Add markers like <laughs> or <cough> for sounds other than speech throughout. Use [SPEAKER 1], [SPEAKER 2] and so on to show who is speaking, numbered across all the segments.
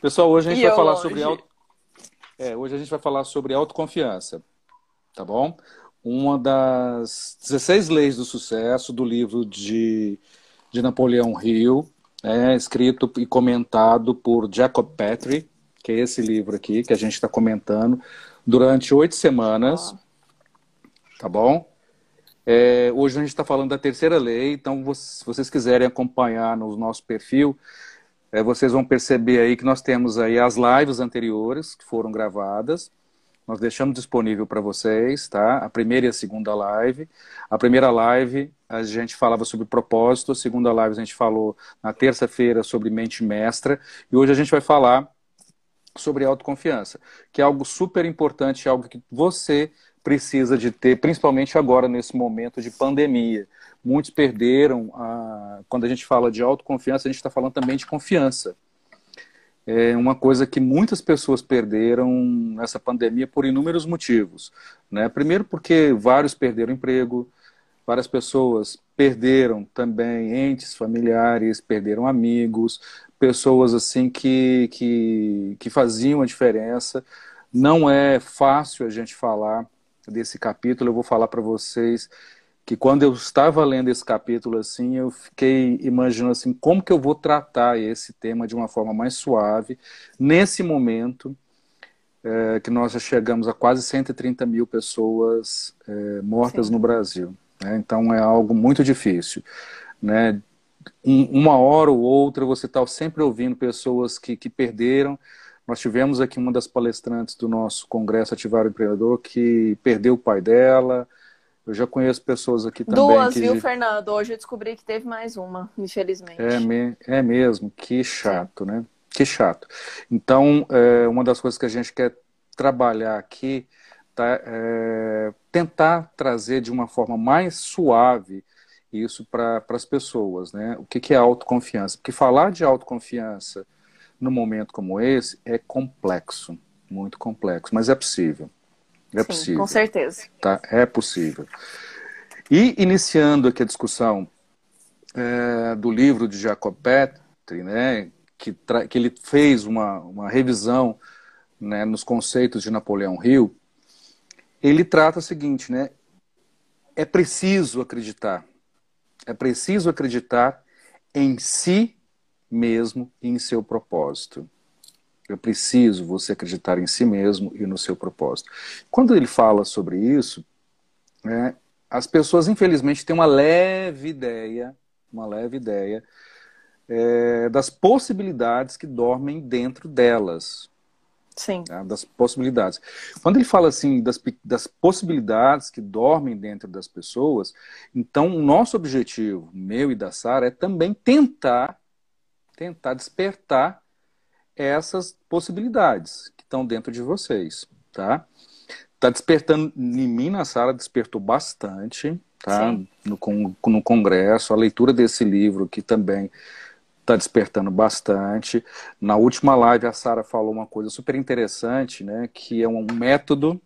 [SPEAKER 1] Pessoal, hoje a gente
[SPEAKER 2] E
[SPEAKER 1] vai falar
[SPEAKER 2] longe.
[SPEAKER 1] sobre auto... é, hoje a gente vai falar sobre autoconfiança, tá bom? Uma das 16 leis do sucesso do livro de, de Napoleão Hill, é, escrito e comentado por Jacob Petrie, que é esse livro aqui que a gente está comentando durante oito semanas, tá bom? É, hoje a gente está falando da terceira lei, então se vocês quiserem acompanhar no nosso perfil, é, vocês vão perceber aí que nós temos aí as lives anteriores que foram gravadas. Nós deixamos disponível para vocês, tá? A primeira e a segunda live. A primeira live a gente falava sobre propósito, a segunda live a gente falou na terça-feira sobre mente mestra e hoje a gente vai falar sobre autoconfiança, que é algo super importante, algo que você precisa de ter, principalmente agora nesse momento de pandemia. Muitos perderam, a... quando a gente fala de autoconfiança, a gente está falando também de confiança. É uma coisa que muitas pessoas perderam nessa pandemia por inúmeros motivos. Né? Primeiro, porque vários perderam emprego, várias pessoas perderam também entes familiares, perderam amigos, pessoas assim que, que, que faziam a diferença. Não é fácil a gente falar desse capítulo, eu vou falar para vocês que quando eu estava lendo esse capítulo assim, eu fiquei imaginando assim, como que eu vou tratar esse tema de uma forma mais suave, nesse momento é, que nós já chegamos a quase 130 mil pessoas é, mortas
[SPEAKER 2] Sim.
[SPEAKER 1] no Brasil. Né? Então é algo muito difícil. Né? Um, uma hora ou outra você está sempre ouvindo pessoas que, que perderam. Nós tivemos aqui uma das palestrantes do nosso Congresso Ativar o Empreendedor que perdeu o pai dela. Eu já conheço pessoas aqui também
[SPEAKER 2] Duas,
[SPEAKER 1] que
[SPEAKER 2] viu, Fernando? Hoje eu descobri que teve mais uma, infelizmente.
[SPEAKER 1] é, me- é mesmo, que chato, né? Que chato. Então, é, uma das coisas que a gente quer trabalhar aqui tá, é tentar trazer de uma forma mais suave isso para as pessoas, né? O que, que é autoconfiança? Porque falar de autoconfiança num momento como esse é complexo, muito complexo, mas é possível. É
[SPEAKER 2] Sim,
[SPEAKER 1] possível
[SPEAKER 2] com certeza.
[SPEAKER 1] tá? É possível. E iniciando aqui a discussão é, do livro de Jacob Petri, né, que, que ele fez uma, uma revisão né, nos conceitos de Napoleão Hill, ele trata o seguinte, né, é preciso acreditar, é preciso acreditar em si mesmo em seu propósito. É preciso você acreditar em si mesmo e no seu propósito. Quando ele fala sobre isso, né, as pessoas infelizmente têm uma leve ideia, uma leve ideia é, das possibilidades que dormem dentro delas,
[SPEAKER 2] Sim,
[SPEAKER 1] tá? das possibilidades. Quando ele fala assim das, das possibilidades que dormem dentro das pessoas, então o nosso objetivo, meu e da Sara, é também tentar, tentar despertar essas possibilidades que estão dentro de vocês, tá? Tá despertando em mim, na Sara, despertou bastante, tá?
[SPEAKER 2] Sim.
[SPEAKER 1] No, no congresso, a leitura desse livro que também está despertando bastante. Na última live, a Sara falou uma coisa super interessante, né? Que é um método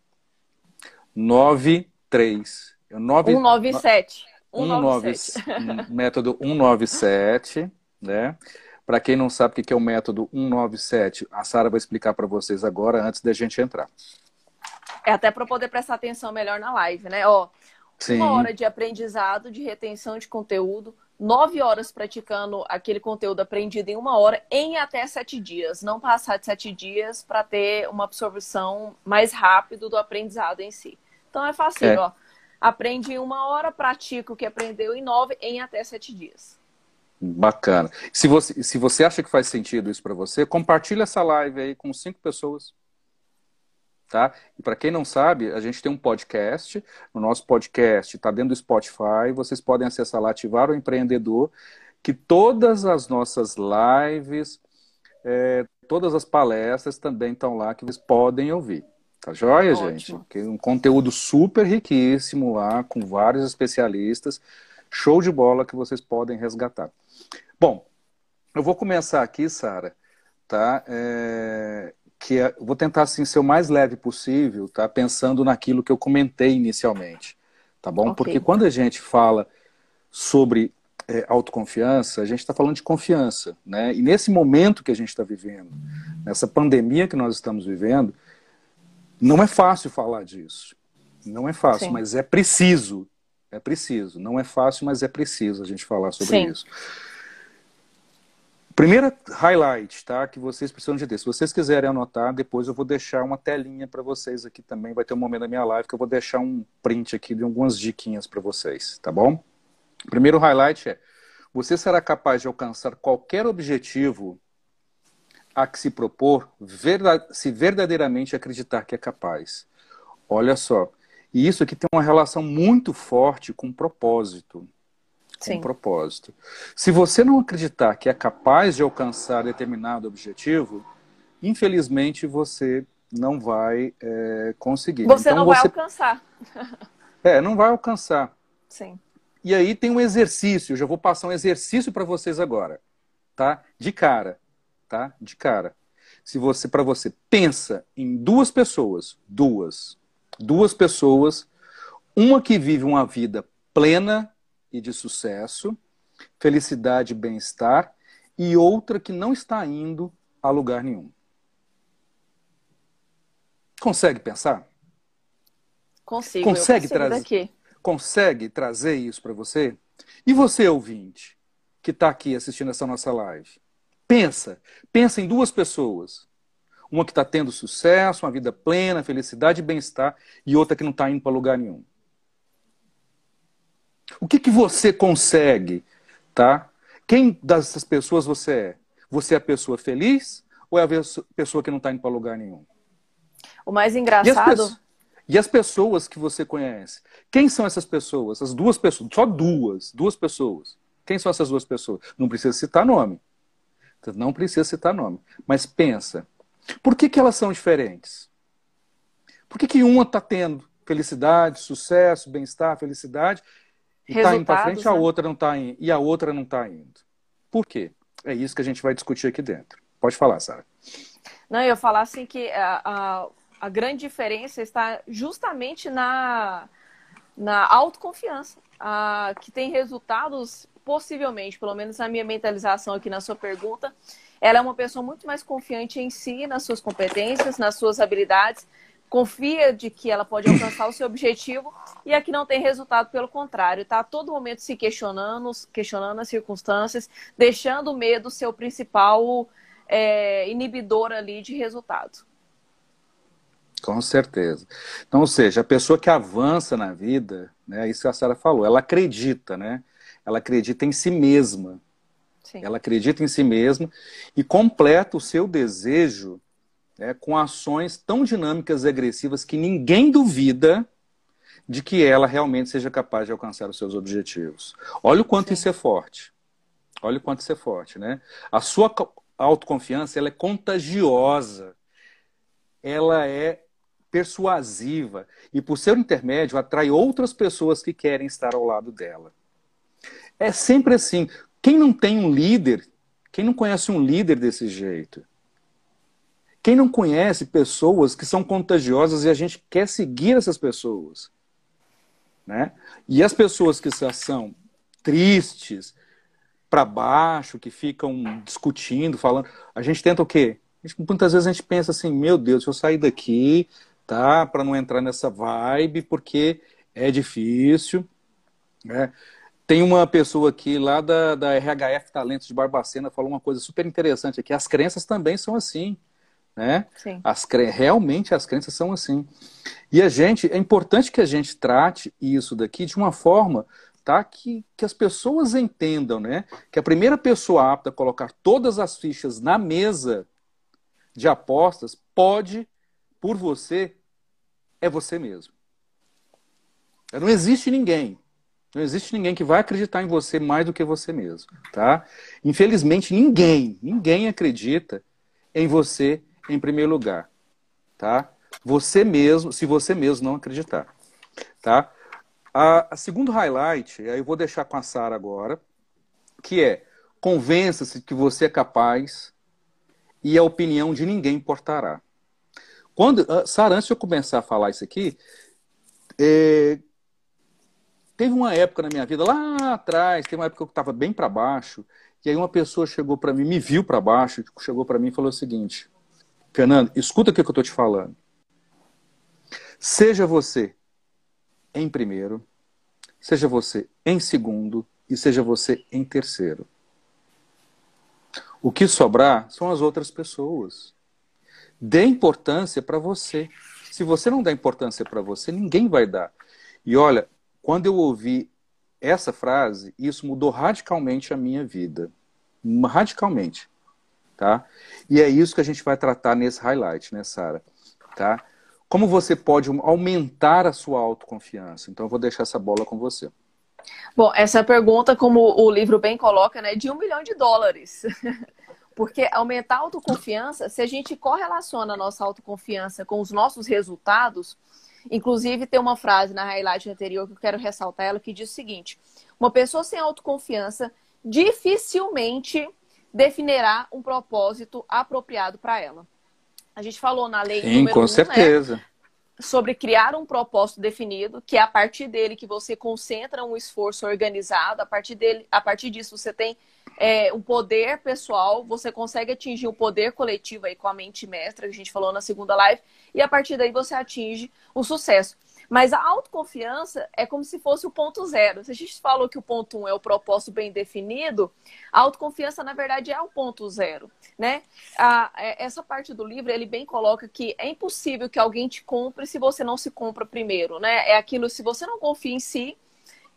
[SPEAKER 1] 93. É o 9,
[SPEAKER 2] 197.
[SPEAKER 1] 197.
[SPEAKER 2] 197.
[SPEAKER 1] um método 197, né? Para quem não sabe o que é o método 197, a Sara vai explicar para vocês agora, antes da gente entrar.
[SPEAKER 2] É até para poder prestar atenção melhor na live, né? Ó,
[SPEAKER 1] Sim,
[SPEAKER 2] uma hora de aprendizado, de retenção de conteúdo, nove horas praticando aquele conteúdo aprendido em uma hora, em até sete dias. Não passar de sete dias para ter uma absorção mais rápido do aprendizado em si. Então é fácil,
[SPEAKER 1] É.
[SPEAKER 2] ó. Aprende em uma hora, pratica o que aprendeu em nove, em até sete dias.
[SPEAKER 1] Bacana. Se você, se você acha que faz sentido isso para você, compartilha essa live aí com cinco pessoas. Tá? E para quem não sabe, a gente tem um podcast. O nosso podcast está dentro do Spotify. Vocês podem acessar lá, ativar o empreendedor, que todas as nossas lives, é, todas as palestras também estão lá que vocês podem ouvir. Tá joia,
[SPEAKER 2] Ótimo.
[SPEAKER 1] gente? Que Um conteúdo super riquíssimo lá, com vários especialistas. Show de bola que vocês podem resgatar. Bom, eu vou começar aqui, Sara, tá? É, que é- vou tentar assim ser o mais leve possível, tá? Pensando naquilo que eu comentei inicialmente, tá bom?
[SPEAKER 2] Ok.
[SPEAKER 1] Porque quando a gente fala sobre é, autoconfiança, a gente está falando de confiança, né? E nesse momento que a gente está vivendo, nessa pandemia que nós estamos vivendo, não é fácil falar disso. Não é fácil, Sim. mas é preciso. É preciso. Não é fácil, mas é preciso a gente falar sobre Sim. isso. Primeira highlight, tá? Que vocês precisam de ter. Se vocês quiserem anotar, depois eu vou deixar uma telinha para vocês aqui também. Vai ter um momento da minha live que eu vou deixar um print aqui de algumas diquinhas para vocês, tá bom? Primeiro highlight é: você será capaz de alcançar qualquer objetivo a que se propor, se verdadeiramente acreditar que é capaz. Olha só, e isso aqui tem uma relação muito forte com propósito. Com propósito. Se você não acreditar que é capaz de alcançar determinado objetivo, infelizmente você não vai é, conseguir.
[SPEAKER 2] Você então, não você... vai alcançar. <laughs>
[SPEAKER 1] É, não vai alcançar.
[SPEAKER 2] Sim.
[SPEAKER 1] E aí tem um exercício, eu já vou passar um exercício para vocês agora, tá? De cara, tá? De cara. Se você para você pensa em duas pessoas, duas, duas pessoas, uma que vive uma vida plena e de sucesso, felicidade e bem-estar, e outra que não está indo a lugar nenhum. Consegue pensar?
[SPEAKER 2] Consigo.
[SPEAKER 1] Consegue trazer? consegue trazer isso para você? E você, ouvinte, que está aqui assistindo essa nossa live? Pensa, pensa em duas pessoas. Uma que está tendo sucesso, uma vida plena, felicidade e bem-estar, e outra que não está indo para lugar nenhum. O que, que você consegue, tá? Quem dessas pessoas você é? Você é a pessoa feliz ou é a pessoa que não está indo para lugar nenhum?
[SPEAKER 2] O mais engraçado
[SPEAKER 1] e as pessoas que você conhece? Quem são essas pessoas? As duas pessoas, só duas, duas pessoas. Quem são essas duas pessoas? Não precisa citar nome. Não precisa citar nome. Mas pensa, por que, que elas são diferentes? Por que, que uma está tendo felicidade, sucesso, bem-estar, felicidade, e está indo para frente, né? a outra não está indo, e a outra não está indo? Por quê? É isso que a gente vai discutir aqui dentro. Pode falar, Sara.
[SPEAKER 2] Não, eu ia falar assim que a, a a grande diferença está justamente na, na autoconfiança, a, que tem resultados, possivelmente, pelo menos na minha mentalização aqui na sua pergunta, ela é uma pessoa muito mais confiante em si, nas suas competências, nas suas habilidades, confia de que ela pode alcançar o seu objetivo e aqui não tem resultado, pelo contrário, está a todo momento se questionando, questionando as circunstâncias, deixando o medo ser o principal é, inibidor ali de resultado.
[SPEAKER 1] Com certeza. Então, ou seja, a pessoa que avança na vida, né, isso que a Sara falou, ela acredita, né? Ela acredita em si mesma. Sim. Ela acredita em si mesma e completa o seu desejo né, com ações tão dinâmicas e agressivas que ninguém duvida de que ela realmente seja capaz de alcançar os seus objetivos. Olha o quanto Sim. isso é forte. Olha o quanto isso é forte, né? A sua autoconfiança ela é contagiosa. Ela é persuasiva e, por seu intermédio, atrai outras pessoas que querem estar ao lado dela. É sempre assim. Quem não tem um líder, quem não conhece um líder desse jeito? Quem não conhece pessoas que são contagiosas e a gente quer seguir essas pessoas? Né? E as pessoas que são tristes, para baixo, que ficam discutindo, falando, a gente tenta o quê? Muitas vezes a gente pensa assim, meu Deus, se eu sair daqui, tá? Para não entrar nessa vibe, porque é difícil. Né? Tem uma pessoa aqui lá da, da RHF Talentos de Barbacena falou uma coisa super interessante aqui. As crenças também são assim. Né?
[SPEAKER 2] Sim.
[SPEAKER 1] As, realmente as crenças são assim. E a gente, é importante que a gente trate isso daqui de uma forma tá? Que, que as pessoas entendam, né? Que a primeira pessoa apta a colocar todas as fichas na mesa de apostas pode por você é você mesmo. Não existe ninguém. Não existe ninguém que vai acreditar em você mais do que você mesmo, tá? Infelizmente, ninguém, ninguém acredita em você em primeiro lugar, tá? Você mesmo, se você mesmo não acreditar, tá? A, a segundo highlight, aí eu vou deixar com a Sara agora, que é convença-se que você é capaz e a opinião de ninguém importará. Quando, uh, Sara, antes de eu começar a falar isso aqui, é, teve uma época na minha vida, lá atrás, tem uma época que eu estava bem para baixo, e aí uma pessoa chegou para mim, me viu para baixo, chegou para mim e falou o seguinte: Fernando, escuta o que eu estou te falando. Seja você em primeiro, seja você em segundo e seja você em terceiro. O que sobrar são as outras pessoas. Dê importância para você. Se você não dá importância para você, ninguém vai dar. E olha, quando eu ouvi essa frase, isso mudou radicalmente a minha vida. Radicalmente. Tá? E é isso que a gente vai tratar nesse highlight, né, Sara? Tá? Como você pode aumentar a sua autoconfiança? Então, eu vou deixar essa bola com você.
[SPEAKER 2] Bom, essa pergunta, como o livro bem coloca, né, de um milhão de dólares. <laughs> Porque aumentar a autoconfiança, se a gente correlaciona a nossa autoconfiança com os nossos resultados, inclusive tem uma frase na highlight anterior que eu quero ressaltar ela, que diz o seguinte: uma pessoa sem autoconfiança dificilmente definirá um propósito apropriado para ela. A gente falou na lei
[SPEAKER 1] Sim, número com um, né, certeza. Né,
[SPEAKER 2] sobre criar um propósito definido, que é a partir dele que você concentra um esforço organizado, a partir dele, a partir disso você tem é, um poder pessoal, você consegue atingir o um poder coletivo aí com a mente mestra, que a gente falou na segunda live, e a partir daí você atinge o sucesso. Mas a autoconfiança é como se fosse o ponto zero. Se a gente falou que o ponto um é o propósito bem definido, a autoconfiança, na verdade, é o ponto zero. Né? A, é, essa parte do livro, ele bem coloca que é impossível que alguém te compre se você não se compra primeiro. Né? É aquilo, se você não confia em si,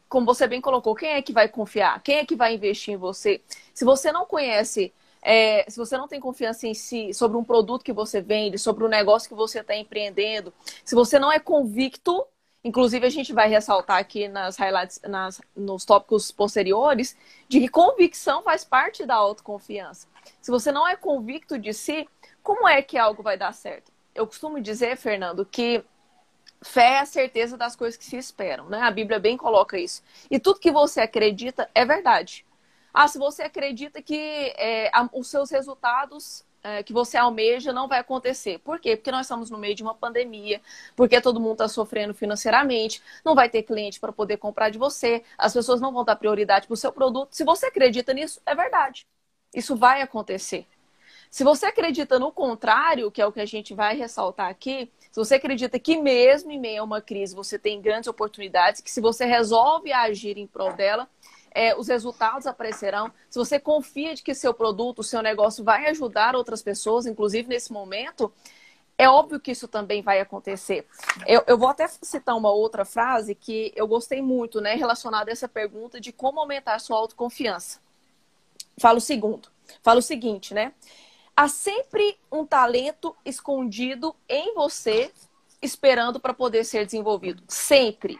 [SPEAKER 2] como você bem colocou, quem é que vai confiar? Quem é que vai investir em você? Se você não conhece é, se você não tem confiança em si, sobre um produto que você vende, sobre o um negócio que você está empreendendo, se você não é convicto, inclusive a gente vai ressaltar aqui nas highlights, nas, nos tópicos posteriores, de que convicção faz parte da autoconfiança. Se você não é convicto de si, como é que algo vai dar certo? Eu costumo dizer, Fernando, que fé é a certeza das coisas que se esperam, né? A Bíblia bem coloca isso. E tudo que você acredita é verdade. Ah, se você acredita que é, os seus resultados é, que você almeja não vai acontecer. Por quê? Porque nós estamos no meio de uma pandemia, porque todo mundo está sofrendo financeiramente, não vai ter cliente para poder comprar de você, as pessoas não vão dar prioridade para o seu produto. Se você acredita nisso, é verdade. Isso vai acontecer. Se você acredita no contrário, que é o que a gente vai ressaltar aqui, se você acredita que mesmo em meio a uma crise você tem grandes oportunidades, que se você resolve agir em prol dela, é, os resultados aparecerão. Se você confia de que seu produto, seu negócio vai ajudar outras pessoas, inclusive nesse momento, é óbvio que isso também vai acontecer. Eu, eu, vou até citar uma outra frase que eu gostei muito, né, relacionada a essa pergunta de como aumentar a sua autoconfiança. Fala o segundo, fala o seguinte, né? Há sempre um talento escondido em você esperando para poder ser desenvolvido. Sempre.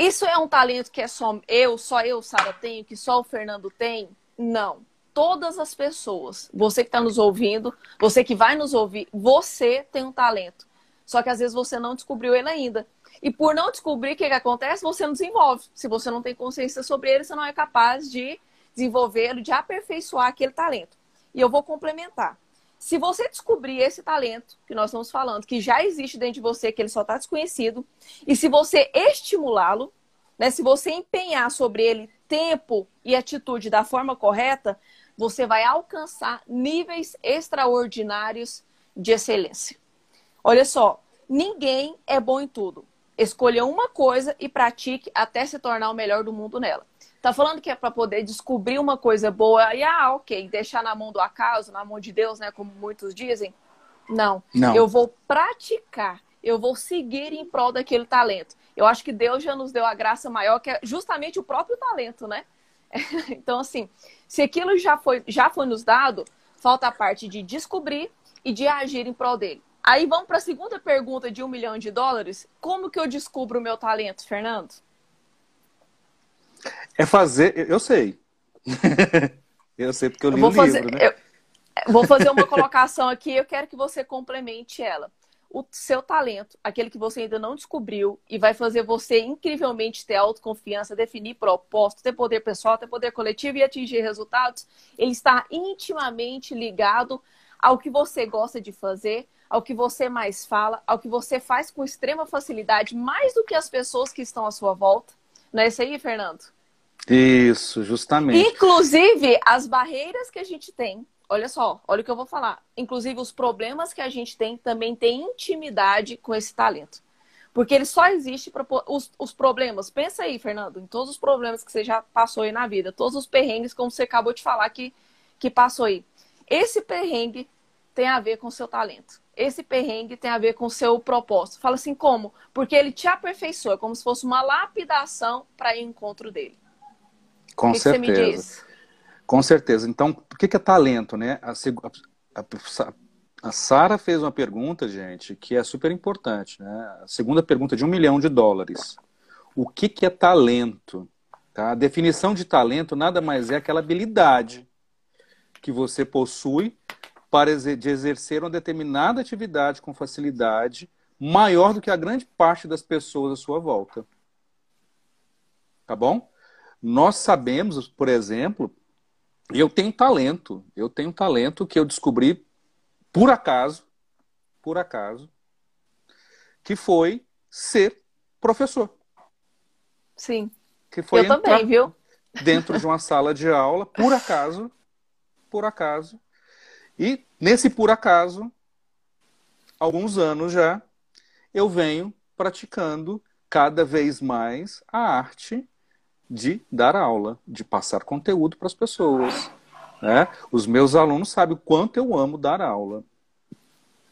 [SPEAKER 2] Isso é um talento que é só eu, só eu, Sara, tenho, que só o Fernando tem? Não. Todas as pessoas, você que está nos ouvindo, você que vai nos ouvir, você tem um talento. Só que às vezes você não descobriu ele ainda. E por não descobrir o que, que acontece, você não desenvolve. Se você não tem consciência sobre ele, você não é capaz de desenvolvê-lo, de aperfeiçoar aquele talento. E eu vou complementar. Se você descobrir esse talento que nós estamos falando, que já existe dentro de você, que ele só está desconhecido, e se você estimulá-lo, né, se você empenhar sobre ele tempo e atitude da forma correta, você vai alcançar níveis extraordinários de excelência. Olha só, ninguém é bom em tudo. Escolha uma coisa e pratique até se tornar o melhor do mundo nela. Tá falando que é para poder descobrir uma coisa boa e, ah, ok, deixar na mão do acaso, na mão de Deus, né? Como muitos dizem. Não. Não. Eu vou praticar, eu vou seguir em prol daquele talento. Eu acho que Deus já nos deu a graça maior, que é justamente o próprio talento, né? <laughs> Então, assim, se aquilo já foi, já foi nos dado, falta a parte de descobrir e de agir em prol dele. Aí vamos para a segunda pergunta de um milhão de dólares. Como que eu descubro o meu talento, Fernando?
[SPEAKER 1] É fazer. Eu sei. <laughs> eu sei porque eu li eu o fazer, livro, né?
[SPEAKER 2] Eu vou fazer uma colocação aqui, eu quero que você complemente ela. O seu talento, aquele que você ainda não descobriu e vai fazer você incrivelmente ter autoconfiança, definir propósito, ter poder pessoal, ter poder coletivo e atingir resultados, ele está intimamente ligado ao que você gosta de fazer, ao que você mais fala, ao que você faz com extrema facilidade, mais do que as pessoas que estão à sua volta Não é isso aí, Fernando?
[SPEAKER 1] Isso, justamente.
[SPEAKER 2] Inclusive, as barreiras que a gente tem, olha só, olha o que eu vou falar. Inclusive, os problemas que a gente tem também tem intimidade com esse talento. Porque ele só existe para os, os problemas. Pensa aí, Fernando, em todos os problemas que você já passou aí na vida, todos os perrengues, como você acabou de falar que, que passou aí. Esse perrengue tem a ver com o seu talento. Esse perrengue tem a ver com o seu propósito. Fala assim, como? Porque ele te aperfeiçoa, como se fosse uma lapidação para ir ao encontro dele.
[SPEAKER 1] Com
[SPEAKER 2] o que
[SPEAKER 1] certeza.
[SPEAKER 2] Que você me diz?
[SPEAKER 1] Com certeza. Então, por que, que é talento, né? A, a, a, a Sara fez uma pergunta, gente, que é super importante, né? A segunda pergunta de um milhão de dólares. O que, que é talento? Tá? A definição de talento nada mais é aquela habilidade que você possui para de exercer uma determinada atividade com facilidade maior do que a grande parte das pessoas à sua volta. Tá bom? Nós sabemos, por exemplo, eu tenho talento. Eu tenho talento que eu descobri por acaso, por acaso, que foi ser professor.
[SPEAKER 2] Sim.
[SPEAKER 1] Que foi
[SPEAKER 2] eu também, viu?
[SPEAKER 1] Dentro de uma sala de aula, por acaso, por acaso. E nesse por acaso, alguns anos já, eu venho praticando cada vez mais a arte de dar aula, de passar conteúdo para as pessoas. Né? Os meus alunos sabem o quanto eu amo dar aula.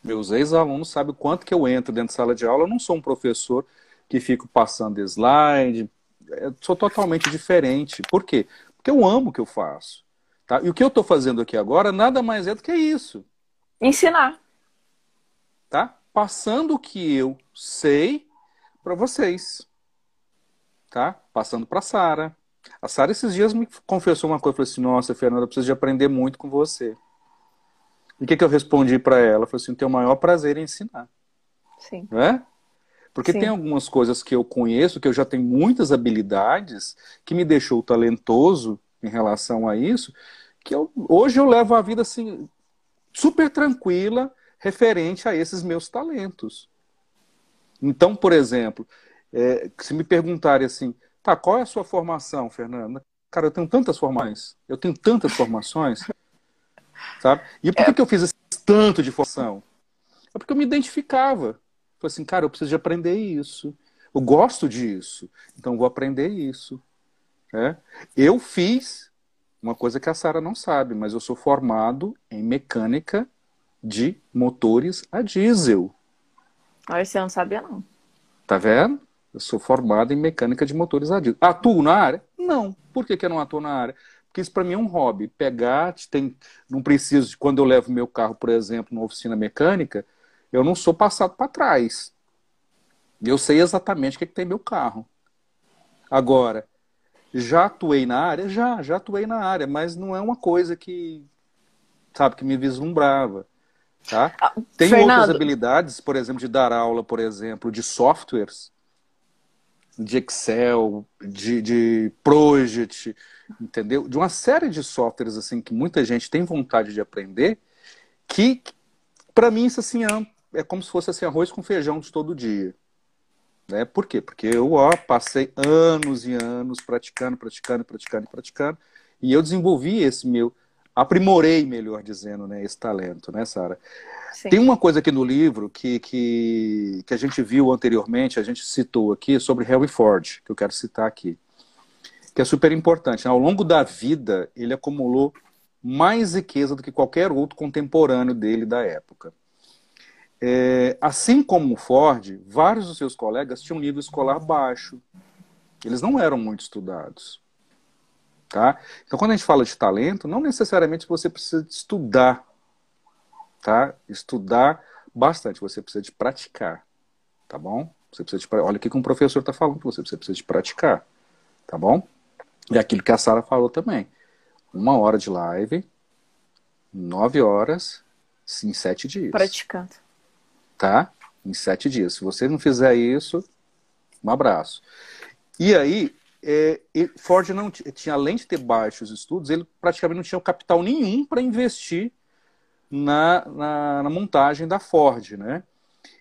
[SPEAKER 1] Meus ex-alunos sabem o quanto que eu entro dentro da sala de aula. Eu não sou um professor que fico passando slide. Eu sou totalmente diferente. Por quê? Porque eu amo o que eu faço. Tá? E o que eu estou fazendo aqui agora nada mais é do que isso.
[SPEAKER 2] Ensinar.
[SPEAKER 1] Tá? Passando o que eu sei para vocês. Tá? Passando para a Sara. A Sara esses dias me confessou uma coisa, falou assim: "Nossa, Fernanda, eu preciso de aprender muito com você". E o que, que eu respondi para ela? Eu falei assim: "Tenho o maior prazer em ensinar".
[SPEAKER 2] Sim.
[SPEAKER 1] Não é? Porque
[SPEAKER 2] Sim.
[SPEAKER 1] tem algumas coisas que eu conheço, que eu já tenho muitas habilidades, que me deixou talentoso em relação a isso, que eu, hoje eu levo a vida assim super tranquila referente a esses meus talentos. Então, por exemplo, é, se me perguntarem assim, tá, qual é a sua formação, Fernanda? Cara, eu tenho tantas formações, eu tenho tantas formações, <laughs> sabe? E por que, que eu fiz esse tanto de formação? É porque eu me identificava. Falei assim, cara, eu preciso de aprender isso. Eu gosto disso, então vou aprender isso. É? Eu fiz uma coisa que a Sara não sabe, mas eu sou formado em mecânica de motores a diesel.
[SPEAKER 2] Olha, você não sabia, não.
[SPEAKER 1] Tá vendo? Eu sou formado em mecânica de motores a diesel. Atuo na área? Não. Por que, que eu não atuo na área? Porque isso para mim é um hobby. Pegar, tem, não preciso, quando eu levo meu carro, por exemplo, numa oficina mecânica, eu não sou passado para trás. Eu sei exatamente o que, que tem meu carro. Agora, já atuei na área? Já, já atuei na área, mas não é uma coisa que, sabe, que me vislumbrava. Tá?
[SPEAKER 2] Ah,
[SPEAKER 1] Tem
[SPEAKER 2] Fernando.
[SPEAKER 1] outras habilidades, por exemplo, de dar aula, por exemplo, de softwares, de Excel, de, de Project, entendeu? De uma série de softwares assim que muita gente tem vontade de aprender, que para mim isso assim é, é como se fosse assim arroz com feijão de todo dia. Né? Por quê? Porque eu ó, passei anos e anos praticando, praticando, praticando, praticando, e eu desenvolvi esse meu, aprimorei, melhor dizendo, né, esse talento, né, Sara? Tem uma coisa aqui no livro que, que, que a gente viu anteriormente, a gente citou aqui, sobre Henry Ford, que eu quero citar aqui, que é super importante. Ao longo da vida, ele acumulou mais riqueza do que qualquer outro contemporâneo dele da época. É, assim como o Ford, vários dos seus colegas tinham nível escolar baixo. Eles não eram muito estudados. Tá? Então, quando a gente fala de talento, não necessariamente você precisa estudar. Tá? Estudar bastante, você precisa de praticar. Tá bom? Você precisa de, olha o que um professor está falando para você, você precisa de praticar. Tá bom? E aquilo que a Sara falou também. Uma hora de live, nove horas, em sete dias
[SPEAKER 2] Praticando.
[SPEAKER 1] Tá? Em sete dias. Se você não fizer isso, um abraço. E aí, é, Ford não tinha, além de ter baixos estudos, ele praticamente não tinha capital nenhum para investir na, na, na montagem da Ford, né?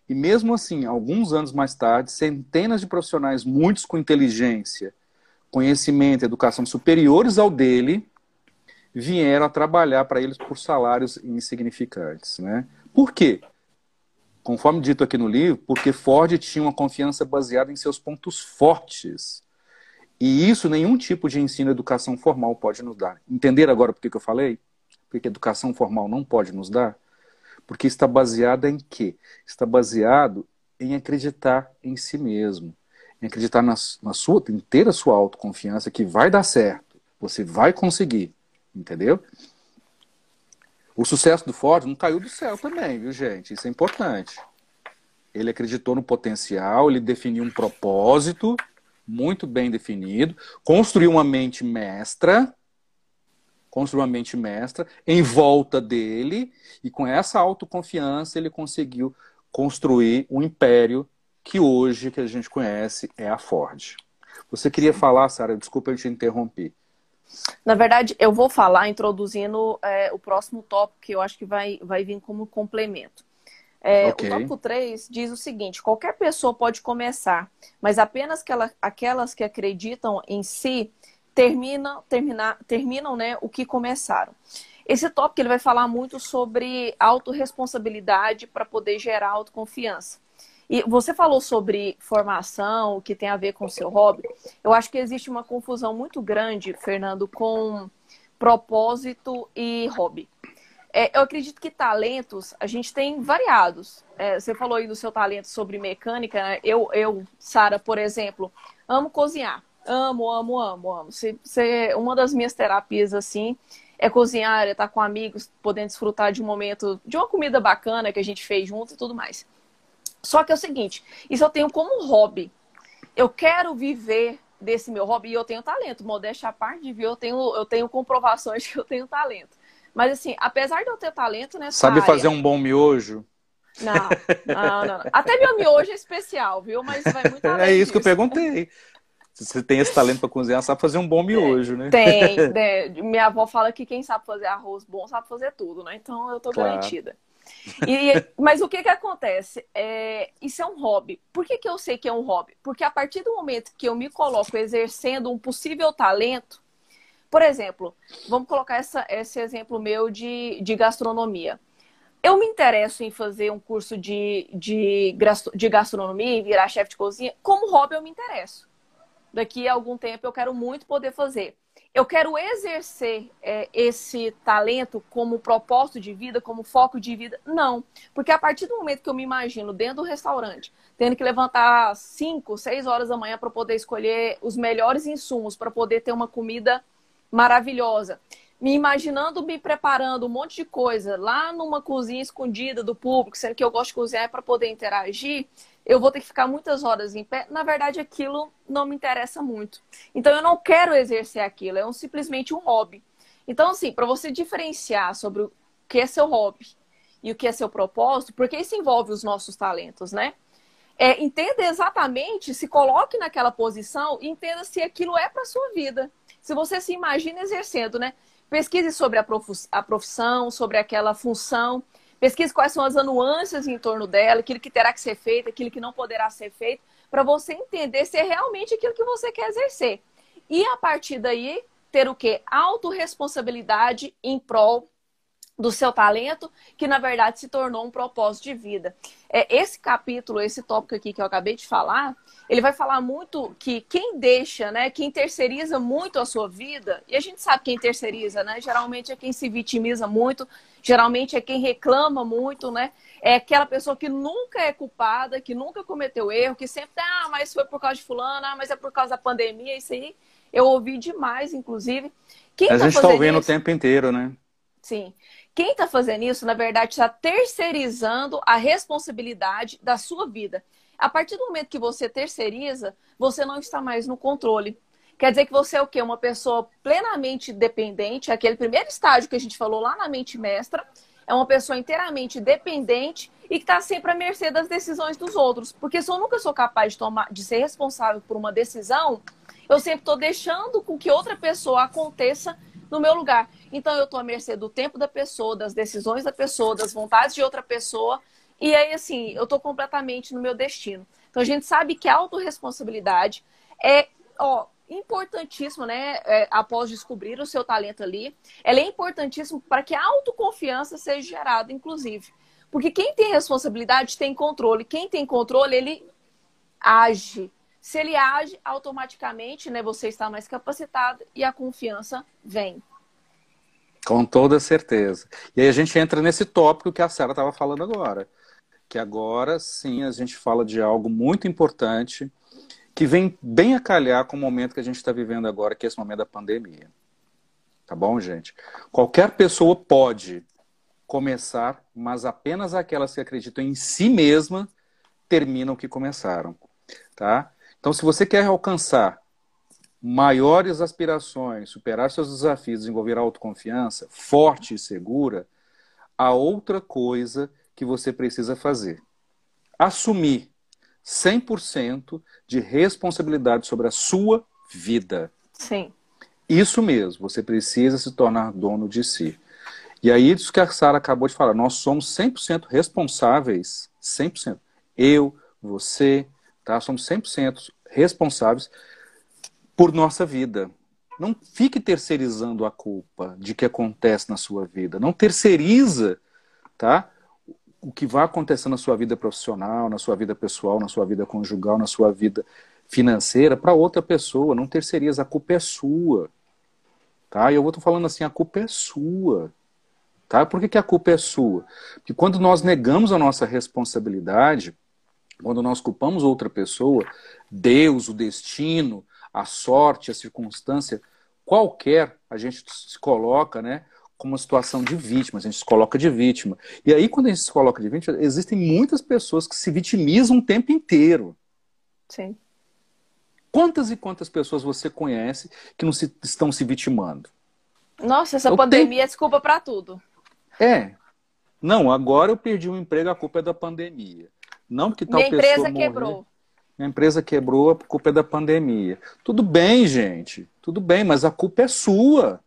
[SPEAKER 1] E mesmo assim, alguns anos mais tarde, centenas de profissionais, muitos com inteligência conhecimento, educação superiores ao dele, vieram a trabalhar para eles por salários insignificantes. Né? Por quê? Conforme dito aqui no livro, porque Ford tinha uma confiança baseada em seus pontos fortes. E isso nenhum tipo de ensino educação formal pode nos dar. Entender agora por que, eu falei? Porque educação formal não pode nos dar? Porque está baseada em quê? Está baseado em acreditar em si mesmo, em acreditar na, na sua, em ter a sua autoconfiança que vai dar certo, você vai conseguir, entendeu? O sucesso do Ford não caiu do céu também, viu, gente? Isso é importante. Ele acreditou no potencial, ele definiu um propósito muito bem definido, construiu uma mente mestra, construiu uma mente mestra em volta dele, e com essa autoconfiança ele conseguiu construir um império que hoje que a gente conhece é a Ford. Você queria falar, Sara? Desculpa eu te interromper.
[SPEAKER 2] Na verdade, eu vou falar introduzindo é, o próximo tópico que eu acho que vai, vai vir como complemento. É, okay. O tópico 3 diz o seguinte: qualquer pessoa pode começar, mas apenas aquela, aquelas que acreditam em si terminam, termina, terminam né, o que começaram. Esse tópico ele vai falar muito sobre autorresponsabilidade para poder gerar autoconfiança. E você falou sobre formação, que tem a ver com o seu hobby. Eu acho que existe uma confusão muito grande, Fernando, com propósito e hobby. É, eu acredito que talentos a gente tem variados. É, você falou aí do seu talento sobre mecânica. Né? Eu, eu Sara, por exemplo, amo cozinhar. Amo, amo, amo, amo. Se, se, uma das minhas terapias, assim, é cozinhar, é estar com amigos, podendo desfrutar de um momento, de uma comida bacana que a gente fez junto e tudo mais. Só que é o seguinte, isso eu tenho como hobby. Eu quero viver desse meu hobby e eu tenho talento. Modéstia à parte de ver, eu tenho, eu tenho comprovações <laughs> que eu tenho talento. Mas assim, apesar de eu ter talento nessa
[SPEAKER 1] Sabe
[SPEAKER 2] área,
[SPEAKER 1] fazer um bom miojo?
[SPEAKER 2] Não, não, não, Até meu miojo é especial, viu? Mas vai muito
[SPEAKER 1] além É isso disso. que eu perguntei. Se você tem esse talento para cozinhar, sabe fazer um bom miojo, né?
[SPEAKER 2] Tem. <laughs> né? Minha avó fala que quem sabe fazer arroz bom sabe fazer tudo, né? Então eu tô claro. garantida. E, mas o que que acontece? É, isso é um hobby. Por que, que eu sei que é um hobby? Porque a partir do momento que eu me coloco exercendo um possível talento, por exemplo, vamos colocar essa, esse exemplo meu de, de gastronomia. Eu me interesso em fazer um curso de, de, de gastronomia e virar chefe de cozinha. Como hobby, eu me interesso. Daqui a algum tempo eu quero muito poder fazer. Eu quero exercer é, esse talento como propósito de vida, como foco de vida? Não. Porque a partir do momento que eu me imagino dentro do restaurante, tendo que levantar 5, 6 horas da manhã para poder escolher os melhores insumos, para poder ter uma comida maravilhosa. Me imaginando me preparando um monte de coisa lá numa cozinha escondida do público, sendo que eu gosto de cozinhar para poder interagir, eu vou ter que ficar muitas horas em pé. Na verdade, aquilo não me interessa muito. Então, eu não quero exercer aquilo, é um, simplesmente um hobby. Então, assim, para você diferenciar sobre o que é seu hobby e o que é seu propósito, porque isso envolve os nossos talentos, né? É, entenda exatamente, se coloque naquela posição e entenda se aquilo é para sua vida se você se imagina exercendo, né? Pesquise sobre a profissão, sobre aquela função, pesquise quais são as nuances em torno dela, aquilo que terá que ser feito, aquilo que não poderá ser feito, para você entender se é realmente aquilo que você quer exercer. E a partir daí, ter o quê? Autoresponsabilidade em prol do seu talento, que na verdade se tornou um propósito de vida. É, esse capítulo, esse tópico aqui que eu acabei de falar, ele vai falar muito que quem deixa, né, quem terceiriza muito a sua vida, e a gente sabe quem terceiriza, né? Geralmente é quem se vitimiza muito, geralmente é quem reclama muito, né? É aquela pessoa que nunca é culpada, que nunca cometeu erro, que sempre, ah, mas foi por causa de fulano, ah, mas é por causa da pandemia, isso aí eu ouvi demais, inclusive.
[SPEAKER 1] Quem a tá gente está ouvindo isso? o tempo inteiro, né?
[SPEAKER 2] Sim. Quem está fazendo isso, na verdade, está terceirizando a responsabilidade da sua vida. A partir do momento que você terceiriza, você não está mais no controle. Quer dizer que você é o quê? Uma pessoa plenamente dependente, aquele primeiro estágio que a gente falou lá na mente mestra, é uma pessoa inteiramente dependente e que está sempre à mercê das decisões dos outros. Porque se eu nunca sou capaz de, tomar, de ser responsável por uma decisão, eu sempre estou deixando com que outra pessoa aconteça no meu lugar. Então eu estou à mercê do tempo da pessoa, das decisões da pessoa, das vontades de outra pessoa. E aí, assim, eu estou completamente no meu destino. Então a gente sabe que a autorresponsabilidade é, ó, importantíssima, né? É, após descobrir o seu talento ali, ela é importantíssima para que a autoconfiança seja gerada, inclusive. Porque quem tem responsabilidade tem controle. Quem tem controle, ele age. Se ele age, automaticamente, né, você está mais capacitado e a confiança vem.
[SPEAKER 1] Com toda certeza. E aí a gente entra nesse tópico que a Sara estava falando agora. Que agora sim a gente fala de algo muito importante que vem bem a calhar com o momento que a gente está vivendo agora, que é esse momento da pandemia. Tá bom, gente? Qualquer pessoa pode começar, mas apenas aquelas que acreditam em si mesma terminam o que começaram, tá? Então, se você quer alcançar maiores aspirações, superar seus desafios, desenvolver autoconfiança forte e segura, há outra coisa que você precisa fazer. Assumir 100% de responsabilidade sobre a sua vida.
[SPEAKER 2] Sim.
[SPEAKER 1] Isso mesmo, você precisa se tornar dono de si. E aí, isso que a Sara acabou de falar, nós somos 100% responsáveis, 100%. Eu, você, tá? Somos 100% responsáveis por nossa vida. Não fique terceirizando a culpa de que acontece na sua vida. Não terceiriza, tá? O que vai acontecer na sua vida profissional, na sua vida pessoal, na sua vida conjugal, na sua vida financeira para outra pessoa. Não terceiriza, a culpa é sua. Tá? E eu vou falando assim, a culpa é sua. Tá? Por que, que a culpa é sua? Porque quando nós negamos a nossa responsabilidade, quando nós culpamos outra pessoa, Deus, o destino, a sorte, a circunstância, qualquer, a gente se coloca, né, como uma situação de vítima, a gente se coloca de vítima. E aí, quando a gente se coloca de vítima, existem muitas pessoas que se vitimizam o tempo inteiro.
[SPEAKER 2] Sim.
[SPEAKER 1] Quantas e quantas pessoas você conhece que não se, estão se vitimando?
[SPEAKER 2] Nossa, essa eu pandemia tenho... é desculpa para tudo.
[SPEAKER 1] É. Não, agora eu perdi um emprego, a culpa é da pandemia. Não porque tal
[SPEAKER 2] Minha
[SPEAKER 1] pessoa
[SPEAKER 2] empresa morrer. quebrou.
[SPEAKER 1] Minha empresa quebrou, a culpa é da pandemia. Tudo bem, gente. Tudo bem, mas a culpa é sua.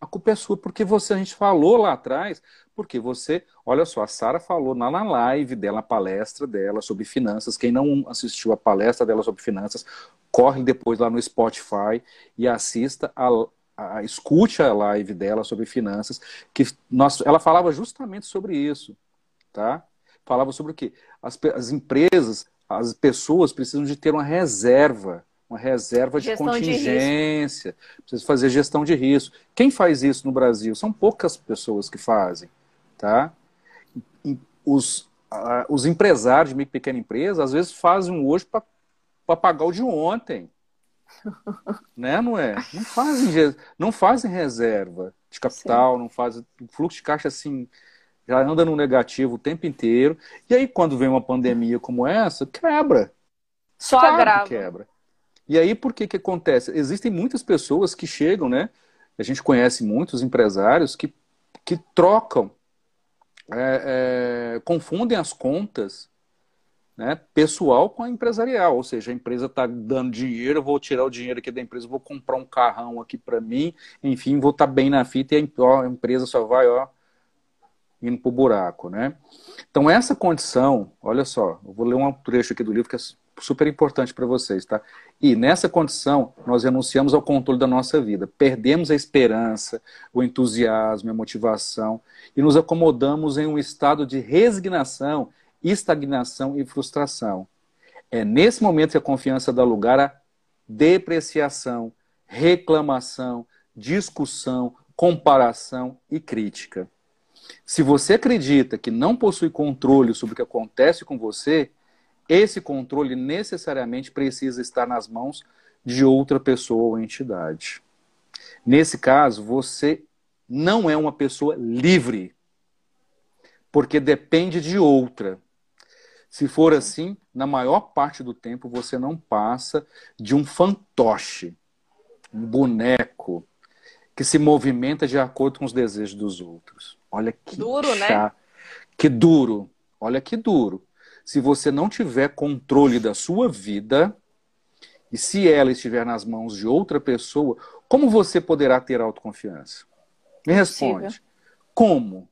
[SPEAKER 1] A culpa é sua porque você, a gente falou lá atrás, porque você, olha só, a Sara falou na, na live dela, na palestra dela sobre finanças. Quem não assistiu a palestra dela sobre finanças, corre depois lá no Spotify e assista a, a, escute a live dela sobre finanças, que nós, ela falava justamente sobre isso, tá? Falava sobre o quê? As, as empresas, as pessoas precisam de ter uma reserva, uma reserva de gestão contingência, de precisa fazer gestão de risco. Quem faz isso no Brasil? São poucas pessoas que fazem, tá? Os, os empresários de pequena empresa, às vezes fazem hoje para pagar o de ontem. <laughs> né, não é? Não fazem, não fazem reserva de capital, Sim. não fazem. Fluxo de caixa assim já anda no negativo o tempo inteiro. E aí, quando vem uma pandemia como essa, quebra.
[SPEAKER 2] Só claro agrava.
[SPEAKER 1] quebra. E aí, por que que acontece? Existem muitas pessoas que chegam, né? A gente conhece muitos empresários que, que trocam, é, é, confundem as contas né, pessoal com a empresarial, ou seja, a empresa está dando dinheiro, eu vou tirar o dinheiro aqui da empresa, vou comprar um carrão aqui para mim, enfim, vou estar tá bem na fita e a empresa só vai ó, indo para o buraco. Né? Então, essa condição, olha só, eu vou ler um trecho aqui do livro que é super importante para vocês. Tá? E nessa condição, nós renunciamos ao controle da nossa vida, perdemos a esperança, o entusiasmo, a motivação e nos acomodamos em um estado de resignação estagnação e frustração. É nesse momento que a confiança dá lugar a depreciação, reclamação, discussão, comparação e crítica. Se você acredita que não possui controle sobre o que acontece com você, esse controle necessariamente precisa estar nas mãos de outra pessoa ou entidade. Nesse caso, você não é uma pessoa livre, porque depende de outra. Se for assim, na maior parte do tempo você não passa de um fantoche, um boneco que se movimenta de acordo com os desejos dos outros. Olha que
[SPEAKER 2] duro, chá. né?
[SPEAKER 1] Que duro. Olha que duro. Se você não tiver controle da sua vida e se ela estiver nas mãos de outra pessoa, como você poderá ter autoconfiança? Me responde. Como?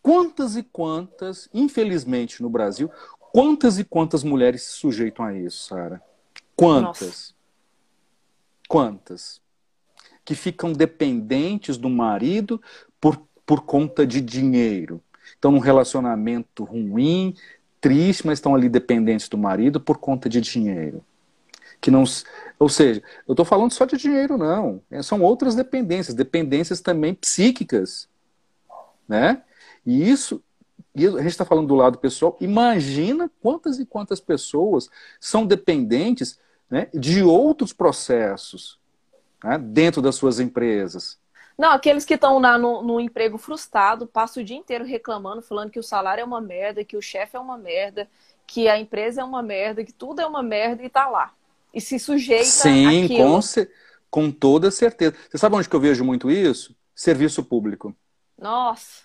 [SPEAKER 1] Quantas e quantas, infelizmente no Brasil, quantas e quantas mulheres se sujeitam a isso, Sara? Quantas? Nossa. quantas? Que ficam dependentes do marido por, conta de dinheiro. Estão num relacionamento ruim, triste, mas estão ali dependentes do marido por conta de dinheiro. Que não, ou seja, eu estou falando só de dinheiro, não. É, são outras dependências, dependências também psíquicas. Né? E isso, e a gente está falando do lado pessoal, imagina quantas e quantas pessoas são dependentes né, de outros processos né, dentro das suas empresas.
[SPEAKER 2] Não, aqueles que estão lá no, no, emprego frustrado, passam o dia inteiro reclamando, falando que o salário é uma merda, que o chefe é uma merda, que a empresa é uma merda, que tudo é uma merda e tá lá. E se sujeita
[SPEAKER 1] Sim, com, com toda certeza. Você sabe onde que eu vejo muito isso? Serviço público.
[SPEAKER 2] Nossa.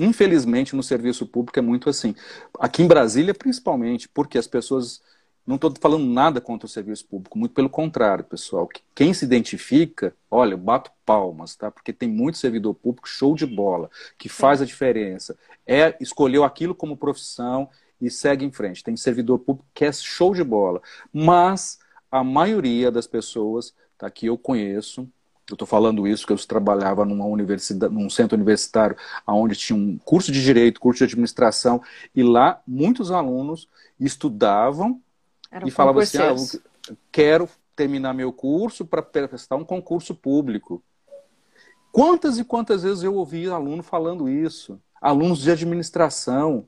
[SPEAKER 1] Infelizmente, no serviço público é muito assim. Aqui em Brasília, principalmente, porque as pessoas. Não estou falando nada contra o serviço público, muito pelo contrário, pessoal. Quem se identifica, olha, eu bato palmas, tá? Porque tem muito servidor público show de bola, que faz a diferença. É escolheu aquilo como profissão e segue em frente. Tem servidor público que é show de bola. Mas a maioria das pessoas tá, que eu conheço, eu estou falando isso que eu trabalhava numa universidade, num centro universitário, onde tinha um curso de direito, curso de administração, e lá muitos alunos estudavam Era e falavam assim: ah, quero terminar meu curso para prestar um concurso público. Quantas e quantas vezes eu ouvi aluno falando isso? Alunos de administração,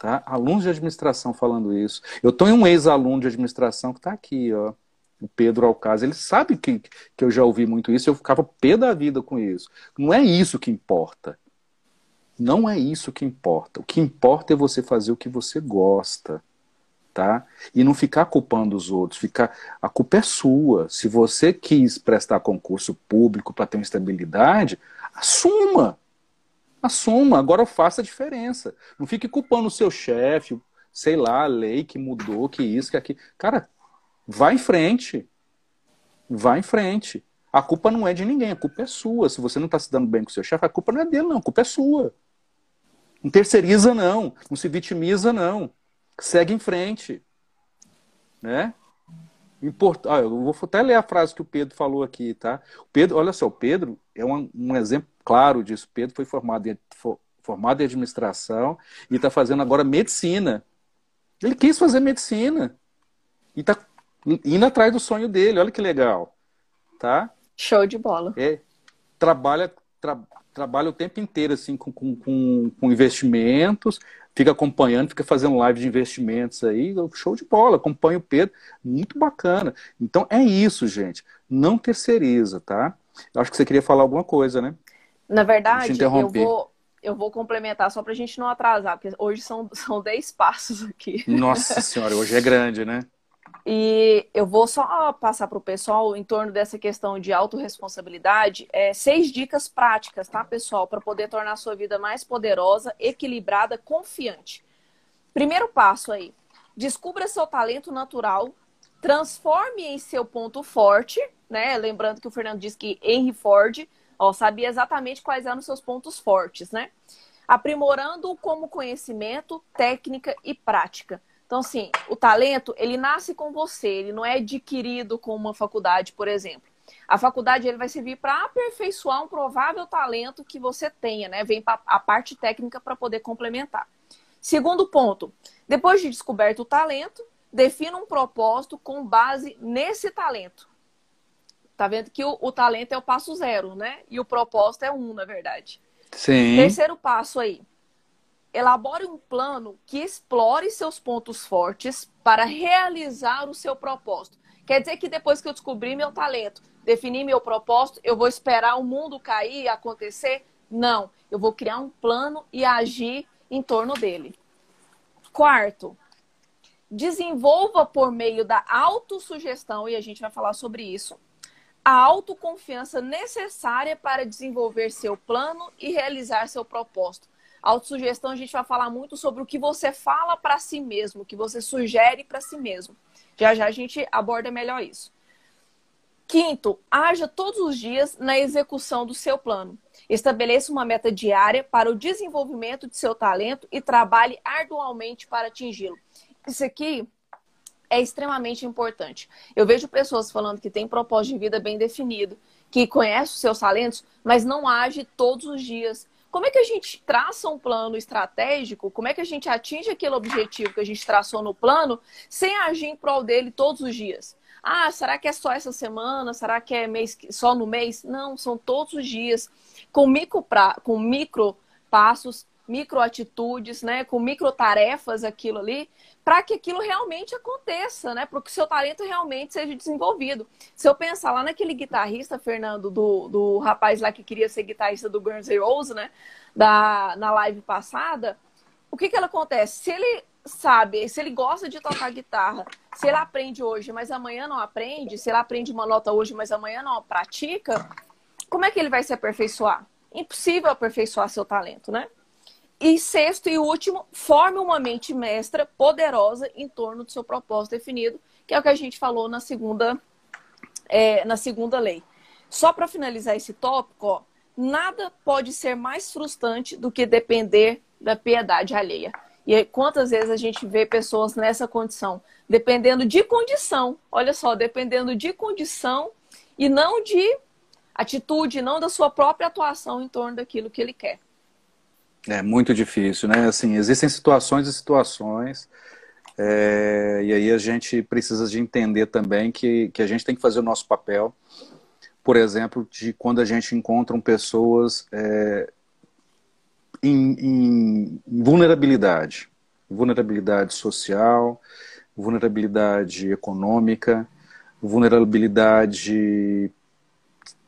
[SPEAKER 1] tá? Alunos de administração falando isso. Eu tenho um ex-aluno de administração que está aqui, ó o Pedro Alcaz, ele sabe que, que eu já ouvi muito isso, eu ficava pé da vida com isso. Não é isso que importa. Não é isso que importa. O que importa é você fazer o que você gosta, tá? E não ficar culpando os outros. Ficar, a culpa é sua. Se você quis prestar concurso público para ter uma estabilidade, assuma. Assuma. Agora faça a diferença. Não fique culpando o seu chefe, sei lá, a lei que mudou, que isso, que aquilo. Cara, Vá em frente. Vá em frente. A culpa não é de ninguém, a culpa é sua. Se você não está se dando bem com o seu chefe, a culpa não é dele, não. A culpa é sua. Não terceiriza, não. Não se vitimiza, não. Segue em frente. Né? Import... Ah, eu vou até ler a frase que o Pedro falou aqui, tá? O Pedro, olha só, o Pedro é um, um exemplo claro disso. O Pedro foi formado em, formado em administração e está fazendo agora medicina. Ele quis fazer medicina e está indo atrás do sonho dele. Olha que legal. Tá?
[SPEAKER 2] Show de bola.
[SPEAKER 1] É, trabalha, tra, trabalha o tempo inteiro assim com, com, com investimentos, fica acompanhando, fica fazendo live de investimentos aí, show de bola, acompanha o Pedro, muito bacana. Então é isso, gente. Não terceiriza, tá? Eu acho que você queria falar alguma coisa, né?
[SPEAKER 2] Na verdade, eu vou, eu vou complementar só para a gente não atrasar, porque hoje são, são 10 passos aqui.
[SPEAKER 1] Nossa senhora, hoje é grande, né?
[SPEAKER 2] E eu vou só passar para o pessoal em torno dessa questão de autorresponsabilidade, é, seis dicas práticas, tá, pessoal, para poder tornar a sua vida mais poderosa, equilibrada, confiante. Primeiro passo aí, descubra seu talento natural, transforme em seu ponto forte, né? Lembrando que o Fernando disse que Henry Ford ó, sabia exatamente quais eram os seus pontos fortes, né? Aprimorando como conhecimento, técnica e prática. Então, assim, o talento, ele nasce com você, ele não é adquirido com uma faculdade, por exemplo. A faculdade ele vai servir para aperfeiçoar um provável talento que você tenha, né? Vem a parte técnica para poder complementar. Segundo ponto, depois de descoberto o talento, defina um propósito com base nesse talento. Tá vendo que o, o talento é o passo zero, né? E o propósito é um, na verdade.
[SPEAKER 1] Sim.
[SPEAKER 2] Terceiro passo aí, elabore um plano que explore seus pontos fortes para realizar o seu propósito. Quer dizer que depois que eu descobri meu talento, definir meu propósito, eu vou esperar o mundo cair e acontecer? Não. Eu vou criar um plano e agir em torno dele. Quarto, desenvolva por meio da autossugestão, e a gente vai falar sobre isso, a autoconfiança necessária para desenvolver seu plano e realizar seu propósito. Autossugestão, a gente vai falar muito sobre o que você fala para si mesmo, o que você sugere para si mesmo. Já já a gente aborda melhor isso. Quinto, haja todos os dias na execução do seu plano. Estabeleça uma meta diária para o desenvolvimento de seu talento e trabalhe arduamente para atingi-lo. Isso aqui é extremamente importante. Eu vejo pessoas falando que tem propósito de vida bem definido, que conhece os seus talentos, mas não age todos os dias. Como é que a gente traça um plano estratégico? Como é que a gente atinge aquele objetivo que a gente traçou no plano sem agir em prol dele todos os dias? Ah, será que é só essa semana? Será que é mês, só no mês? Não, são todos os dias, com micro, pra, com micro passos, micro atitudes, né? Com micro tarefas aquilo ali, para que aquilo realmente aconteça, né? Para que o seu talento realmente seja desenvolvido. Se eu pensar lá naquele guitarrista, Fernando, do, do rapaz lá que queria ser guitarrista do Guns N' Roses, né? Da, na live passada, o que que acontece? Se ele sabe, se ele gosta de tocar guitarra, se ele aprende hoje, mas amanhã não aprende, se ele aprende uma nota hoje, mas amanhã não pratica, como é que ele vai se aperfeiçoar? Impossível aperfeiçoar seu talento, né? E sexto e último, forme uma mente mestra poderosa em torno do seu propósito definido, que é o que a gente falou na segunda, é, na segunda lei. Só para finalizar esse tópico, ó, nada pode ser mais frustrante do que depender da piedade alheia. E aí, quantas vezes a gente vê pessoas nessa condição? Dependendo de condição, olha só, dependendo de condição e não de atitude, não da sua própria atuação em torno daquilo que ele quer.
[SPEAKER 1] É muito difícil, né? Assim, existem situações e situações, é, e aí a gente precisa de entender também que, que a gente tem que fazer o nosso papel, por exemplo, de quando a gente encontra pessoas é, em, em vulnerabilidade, vulnerabilidade social, vulnerabilidade econômica, vulnerabilidade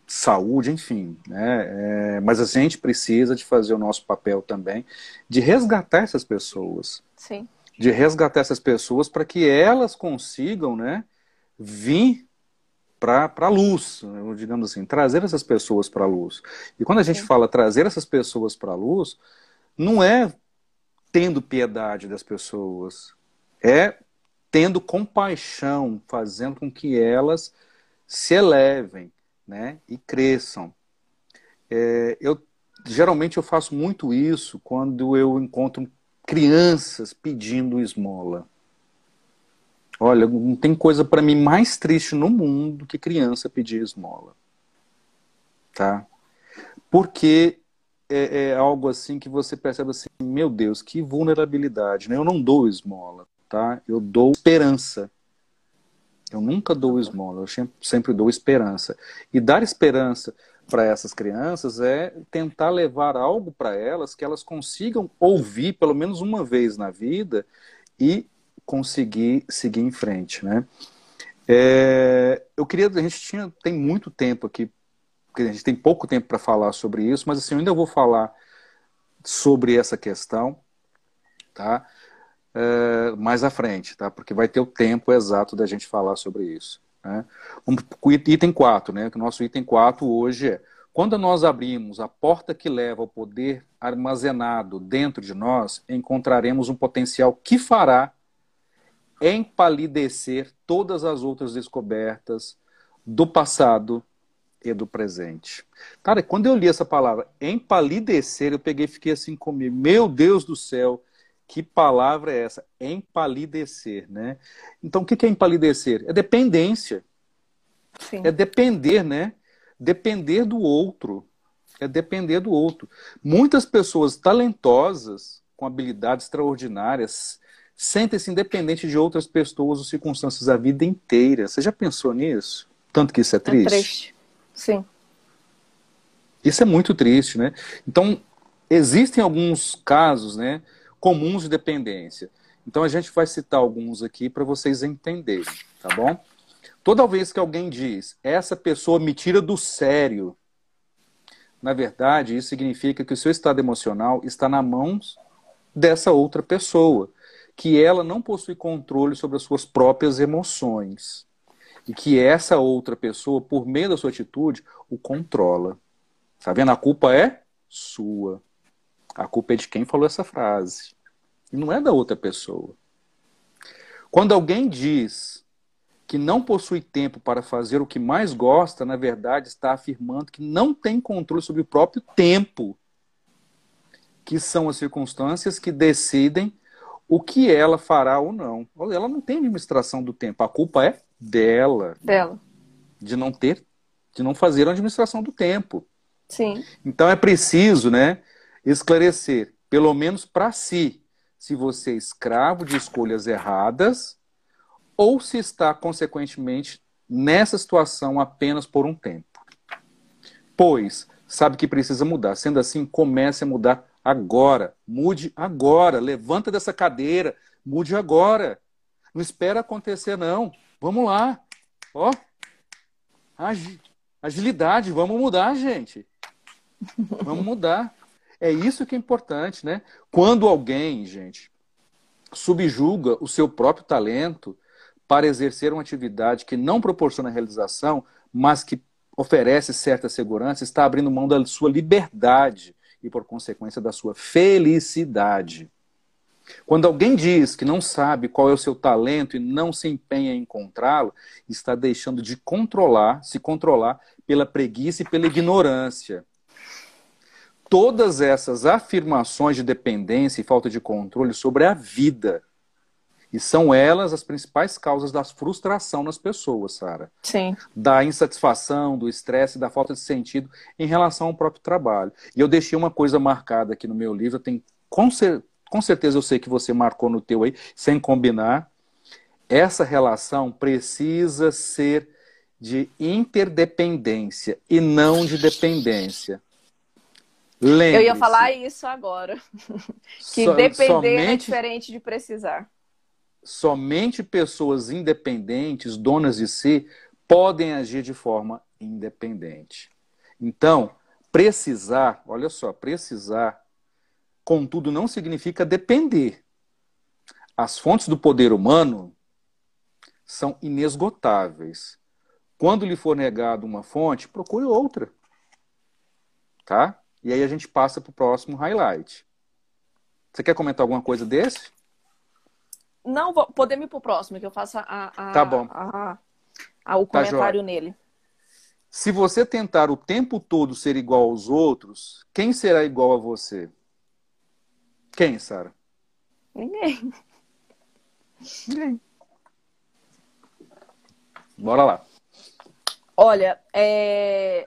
[SPEAKER 1] saúde, enfim. Né? É, mas a gente precisa de fazer o nosso papel também de resgatar essas pessoas.
[SPEAKER 2] Sim.
[SPEAKER 1] De resgatar essas pessoas para que elas consigam né, vir para a luz, digamos assim, trazer essas pessoas para a luz. E quando a gente Sim. fala trazer essas pessoas para a luz, não é tendo piedade das pessoas, é tendo compaixão, fazendo com que elas se elevem, né, e cresçam. É, eu geralmente eu faço muito isso quando eu encontro crianças pedindo esmola. Olha, não tem coisa para mim mais triste no mundo do que criança pedir esmola. Tá? Porque é, é, algo assim que você percebe assim, meu Deus, que vulnerabilidade, né? Eu não dou esmola, tá? Eu dou esperança. Eu nunca dou esmola, eu sempre dou esperança. E dar esperança para essas crianças é tentar levar algo para elas que elas consigam ouvir pelo menos uma vez na vida e conseguir seguir em frente, né? É, eu queria, a gente tinha, tem muito tempo aqui, a gente tem pouco tempo para falar sobre isso, mas assim, eu ainda vou falar sobre essa questão, tá? É, mais à frente, tá? Porque vai ter o tempo exato da gente falar sobre isso. Né? O item 4, né? O nosso item 4 hoje é quando nós abrimos a porta que leva ao poder armazenado dentro de nós, encontraremos um potencial que fará empalidecer todas as outras descobertas do passado e do presente. Cara, quando eu li essa palavra empalidecer, eu peguei e fiquei assim comigo. Meu Deus do céu, que palavra é essa? Empalidecer, né? Então, o que é empalidecer? É dependência. Sim. É depender, né? Depender do outro. É depender do outro. Muitas pessoas talentosas, com habilidades extraordinárias, sentem-se independente de outras pessoas ou circunstâncias da vida inteira. Você já pensou nisso? Tanto que isso é triste? É triste.
[SPEAKER 2] Sim.
[SPEAKER 1] Isso é muito triste, né? Então, existem alguns casos, né, comuns de dependência. Então, a gente vai citar alguns aqui para vocês entenderem, tá bom? Toda vez que alguém diz, essa pessoa me tira do sério, na verdade, isso significa que o seu estado emocional está na mãos dessa outra pessoa que ela não possui controle sobre as suas próprias emoções e que essa outra pessoa, por meio da sua atitude, o controla. Tá vendo? A culpa é sua. A culpa é de quem falou essa frase. E não é da outra pessoa. Quando alguém diz que não possui tempo para fazer o que mais gosta, na verdade está afirmando que não tem controle sobre o próprio tempo, que são as circunstâncias que decidem o que ela fará ou não. Ela não tem administração do tempo, a culpa é dela.
[SPEAKER 2] Dela.
[SPEAKER 1] De não ter, de não fazer a administração do tempo.
[SPEAKER 2] Sim.
[SPEAKER 1] Então é preciso, né, esclarecer, pelo menos para si, se você é escravo de escolhas erradas ou se está, consequentemente, nessa situação apenas por um tempo. Pois sabe que precisa mudar. Sendo assim, comece a mudar agora. Mude agora. Levanta dessa cadeira. Mude agora. Não espera acontecer, não. Vamos lá. Ó. Agilidade. Vamos mudar, gente. Vamos mudar. É isso que é importante, né? Quando alguém, gente, subjuga o seu próprio talento para exercer uma atividade que não proporciona realização, mas que oferece certa segurança, está abrindo mão da sua liberdade e, por consequência, da sua felicidade. Quando alguém diz que não sabe qual é o seu talento e não se empenha em encontrá-lo, está deixando de controlar, se controlar pela preguiça e pela ignorância. Todas essas afirmações de dependência e falta de controle sobre a vida e são elas as principais causas da frustração nas pessoas, Sara.
[SPEAKER 2] Sim.
[SPEAKER 1] Da insatisfação, do estresse, da falta de sentido em relação ao próprio trabalho. E eu deixei uma coisa marcada aqui no meu livro, tem com, cer com certeza eu sei que você marcou no teu aí, sem combinar. Essa relação precisa ser de interdependência e não de dependência.
[SPEAKER 2] Eu ia falar isso agora. <laughs> que so, depender é somente... é diferente de precisar
[SPEAKER 1] somente pessoas independentes, donas de si, podem agir de forma independente. Então, precisar, olha só, precisar, contudo, não significa depender. As fontes do poder humano são inesgotáveis. Quando lhe for negado uma fonte, procure outra. Tá? E aí a gente passa para o próximo highlight. Você quer comentar alguma coisa desse?
[SPEAKER 2] Não, vou, podemos ir pro próximo, que eu faço a, a,
[SPEAKER 1] tá bom.
[SPEAKER 2] A, a, o tá comentário tá nele.
[SPEAKER 1] Se você tentar o tempo todo ser igual aos outros, quem será igual a você? Quem, Sara?
[SPEAKER 2] Ninguém.
[SPEAKER 1] Ninguém. Bora lá.
[SPEAKER 2] Olha, é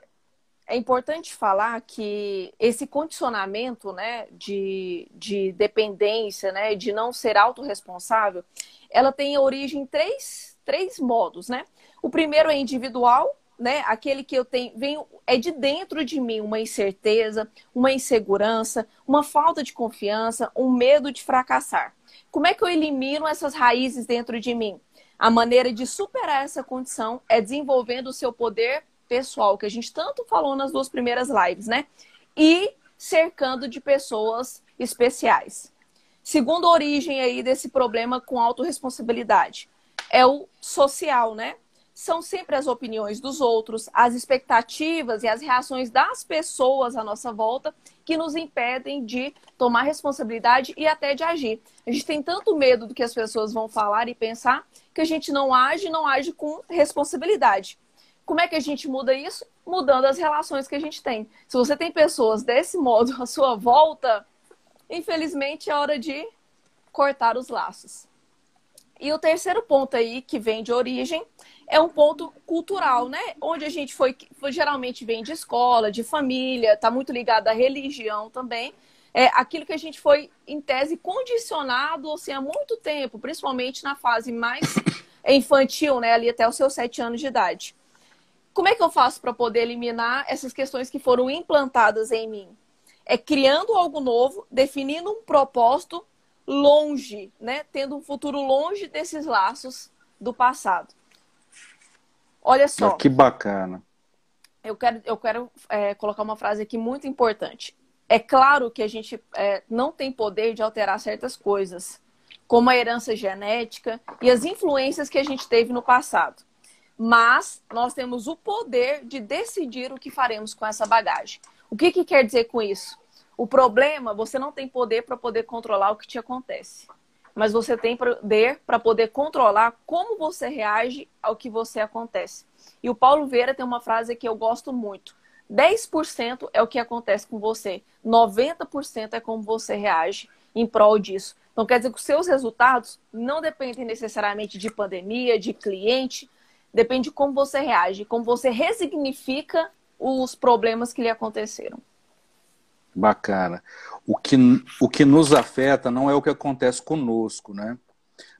[SPEAKER 2] é importante falar que esse condicionamento né, de, de dependência, né, de não ser autorresponsável, ela tem origem em três, três modos. Né? O primeiro é individual, né, aquele que eu tenho, venho, é de dentro de mim uma incerteza, uma insegurança, uma falta de confiança, um medo de fracassar. Como é que eu elimino essas raízes dentro de mim? A maneira de superar essa condição é desenvolvendo o seu poder pessoal, que a gente tanto falou nas duas primeiras lives, né? E cercando de pessoas especiais. Segunda origem aí desse problema com autorresponsabilidade é o social, né? São sempre as opiniões dos outros, as expectativas e as reações das pessoas à nossa volta que nos impedem de tomar responsabilidade e até de agir. A gente tem tanto medo do que as pessoas vão falar e pensar que a gente não age, não age com responsabilidade. Como é que a gente muda isso? Mudando as relações que a gente tem. Se você tem pessoas desse modo à sua volta, infelizmente é hora de cortar os laços. E o terceiro ponto aí, que vem de origem, é um ponto cultural, né? Onde a gente foi, geralmente vem de escola, de família, está muito ligado à religião também. É aquilo que a gente foi, em tese, condicionado assim, há muito tempo, principalmente na fase mais <coughs> infantil, né? Ali até os seus sete anos de idade. Como é que eu faço para poder eliminar essas questões que foram implantadas em mim? É criando algo novo, definindo um propósito longe, né? Tendo um futuro longe desses laços do passado. Olha só.
[SPEAKER 1] Que bacana.
[SPEAKER 2] Eu quero, eu quero é, colocar uma frase aqui muito importante. É claro que a gente é, não tem poder de alterar certas coisas, como a herança genética e as influências que a gente teve no passado mas nós temos o poder de decidir o que faremos com essa bagagem. O que, que quer dizer com isso? O problema, você não tem poder para poder controlar o que te acontece, mas você tem poder para poder controlar como você reage ao que você acontece. E o Paulo Vieira tem uma frase que eu gosto muito. 10% é o que acontece com você, 90% é como você reage em prol disso. Então, quer dizer que os seus resultados não dependem necessariamente de pandemia, de cliente, depende de como você reage, como você resignifica os problemas que lhe aconteceram.
[SPEAKER 1] Bacana. O que, o que nos afeta não é o que acontece conosco, né?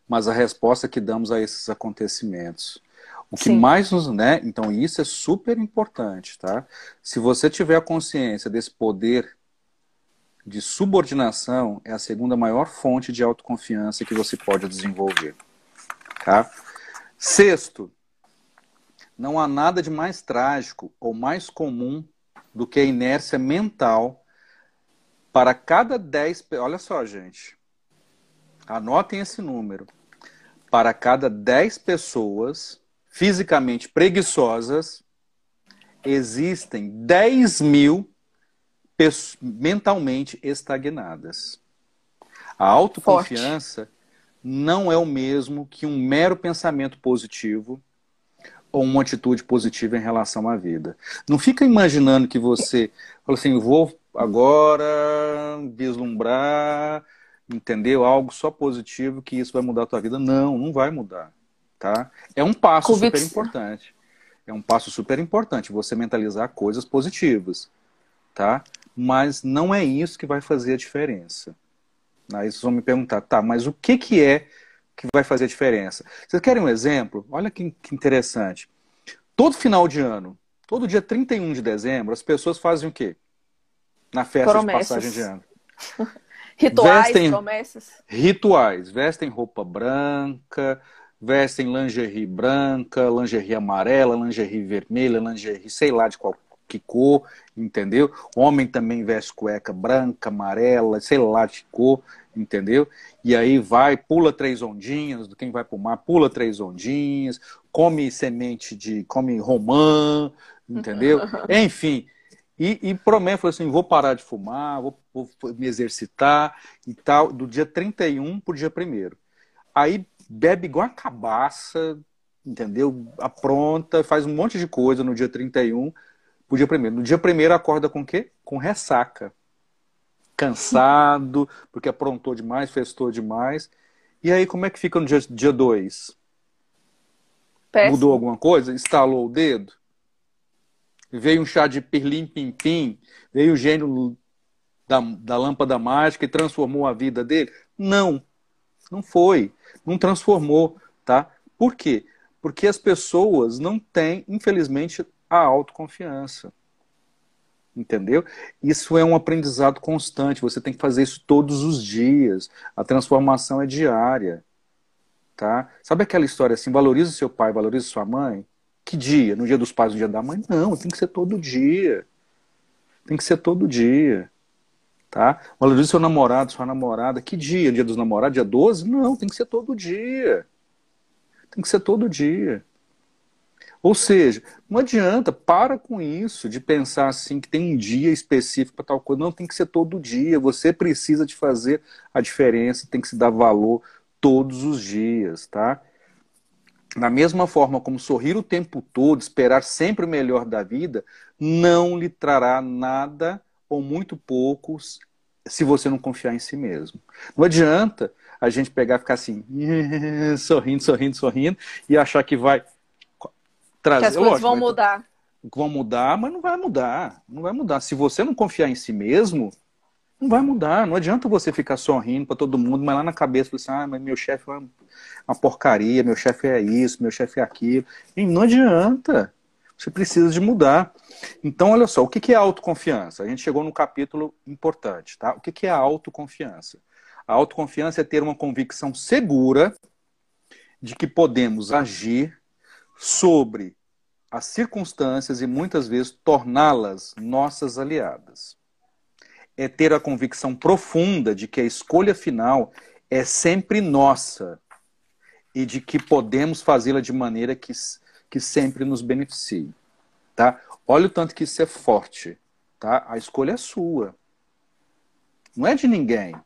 [SPEAKER 1] Mas a resposta que damos a esses acontecimentos. O que Sim. mais nos, né? Então isso é super importante, tá? Se você tiver a consciência desse poder de subordinação, é a segunda maior fonte de autoconfiança que você pode desenvolver, tá? Sexto, não há nada de mais trágico ou mais comum do que a inércia mental para cada 10, olha só, gente. Anotem esse número. Para cada 10 pessoas fisicamente preguiçosas, existem 10 mil mentalmente estagnadas. A autoconfiança Forte. não é o mesmo que um mero pensamento positivo ou uma atitude positiva em relação à vida. Não fica imaginando que você fala assim, vou agora vislumbrar, entendeu? Algo só positivo que isso vai mudar a tua vida. Não, não vai mudar tá? É um passo Convicção. super importante. É um passo super importante você mentalizar coisas positivas, tá? Mas não é isso que vai fazer a diferença. Aí vocês vão me perguntar, tá, mas o que, que é que vai fazer a diferença? Vocês querem um exemplo? Olha que, que interessante. Todo final de ano, todo dia 31 de dezembro, as pessoas fazem o quê? Na festa promessas. de passagem de ano. <laughs>
[SPEAKER 2] Rituais, vestem, promessas.
[SPEAKER 1] Rituais. Vestem roupa branca, vestem lingerie branca, lingerie amarela, lingerie vermelha, lingerie sei lá de qual que cor, entendeu? Homem também veste cueca branca, amarela, sei lá de cor, entendeu? E aí vai, pula três ondinhas, quem vai pro mar, pula três ondinhas, come semente de, come romã, entendeu? <laughs> Enfim, e, e promete, assim, vou parar de fumar, vou, vou me exercitar e tal, do dia 31 pro dia 1 Aí bebe igual a cabaça, entendeu? Apronta, faz um monte de coisa no dia 31 dia primeiro. No dia primeiro acorda com o quê? Com ressaca. Cansado, porque aprontou demais, festou demais. E aí, como é que fica no dia 2? Mudou alguma coisa? Estalou o dedo? Veio um chá de pirlim-pim-pim? Veio o gênio da, da lâmpada mágica e transformou a vida dele? Não, não foi não transformou, tá? Por quê? Porque as pessoas não têm, infelizmente, a autoconfiança. Entendeu? Isso é um aprendizado constante, você tem que fazer isso todos os dias. A transformação é diária. Tá? Sabe aquela história assim, valoriza seu pai, valoriza sua mãe? Que dia? No dia dos pais, no dia da mãe? Não, tem que ser todo dia. Tem que ser todo dia tá? Valorize seu namorado, sua namorada. Que dia? Dia dos namorados? Dia 12? Não, tem que ser todo dia. Tem que ser todo dia. Ou seja, não adianta, para com isso de pensar assim que tem um dia específico para tal coisa. Não, tem que ser todo dia. Você precisa de fazer a diferença, tem que se dar valor todos os dias, tá? Da mesma forma como sorrir o tempo todo, esperar sempre o melhor da vida, não lhe trará nada ou muito poucos se você não confiar em si mesmo. Não adianta a gente pegar e ficar assim, <laughs> sorrindo, sorrindo, sorrindo, e achar que vai trazer. Que
[SPEAKER 2] as coisas Lógico, vão mudar.
[SPEAKER 1] Vão mudar, mas não vai mudar. Não vai mudar. Se você não confiar em si mesmo, não vai mudar. Não adianta você ficar sorrindo para todo mundo, mas lá na cabeça você, ah, mas meu chefe é uma porcaria, meu chefe é isso, meu chefe é aquilo. E não adianta. Você precisa de mudar. Então, olha só, o que é autoconfiança? A gente chegou num capítulo importante, tá? O que é a autoconfiança? A autoconfiança é ter uma convicção segura de que podemos agir sobre as circunstâncias e muitas vezes torná-las nossas aliadas. É ter a convicção profunda de que a escolha final é sempre nossa e de que podemos fazê-la de maneira que, que sempre nos beneficie. Tá? Olha o tanto que isso é forte. Tá? A escolha é sua. Não é de ninguém.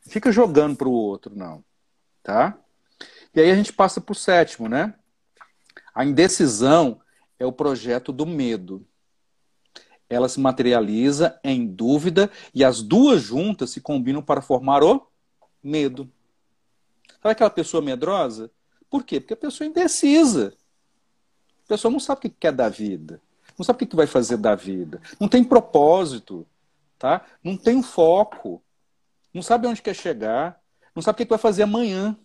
[SPEAKER 1] Fica jogando para o outro, não. Tá? E aí a gente passa para o sétimo, né? A indecisão é o projeto do medo. ela se materializa em dúvida e as duas juntas se combinam para formar o medo. Sabe aquela pessoa medrosa? Por quê? Porque a pessoa é indecisa. A pessoa não sabe o que quer da vida. Não sabe o que vai fazer da vida. Não tem propósito. Tá? Não tem foco. Não sabe onde quer chegar. Não sabe o que vai fazer amanhã.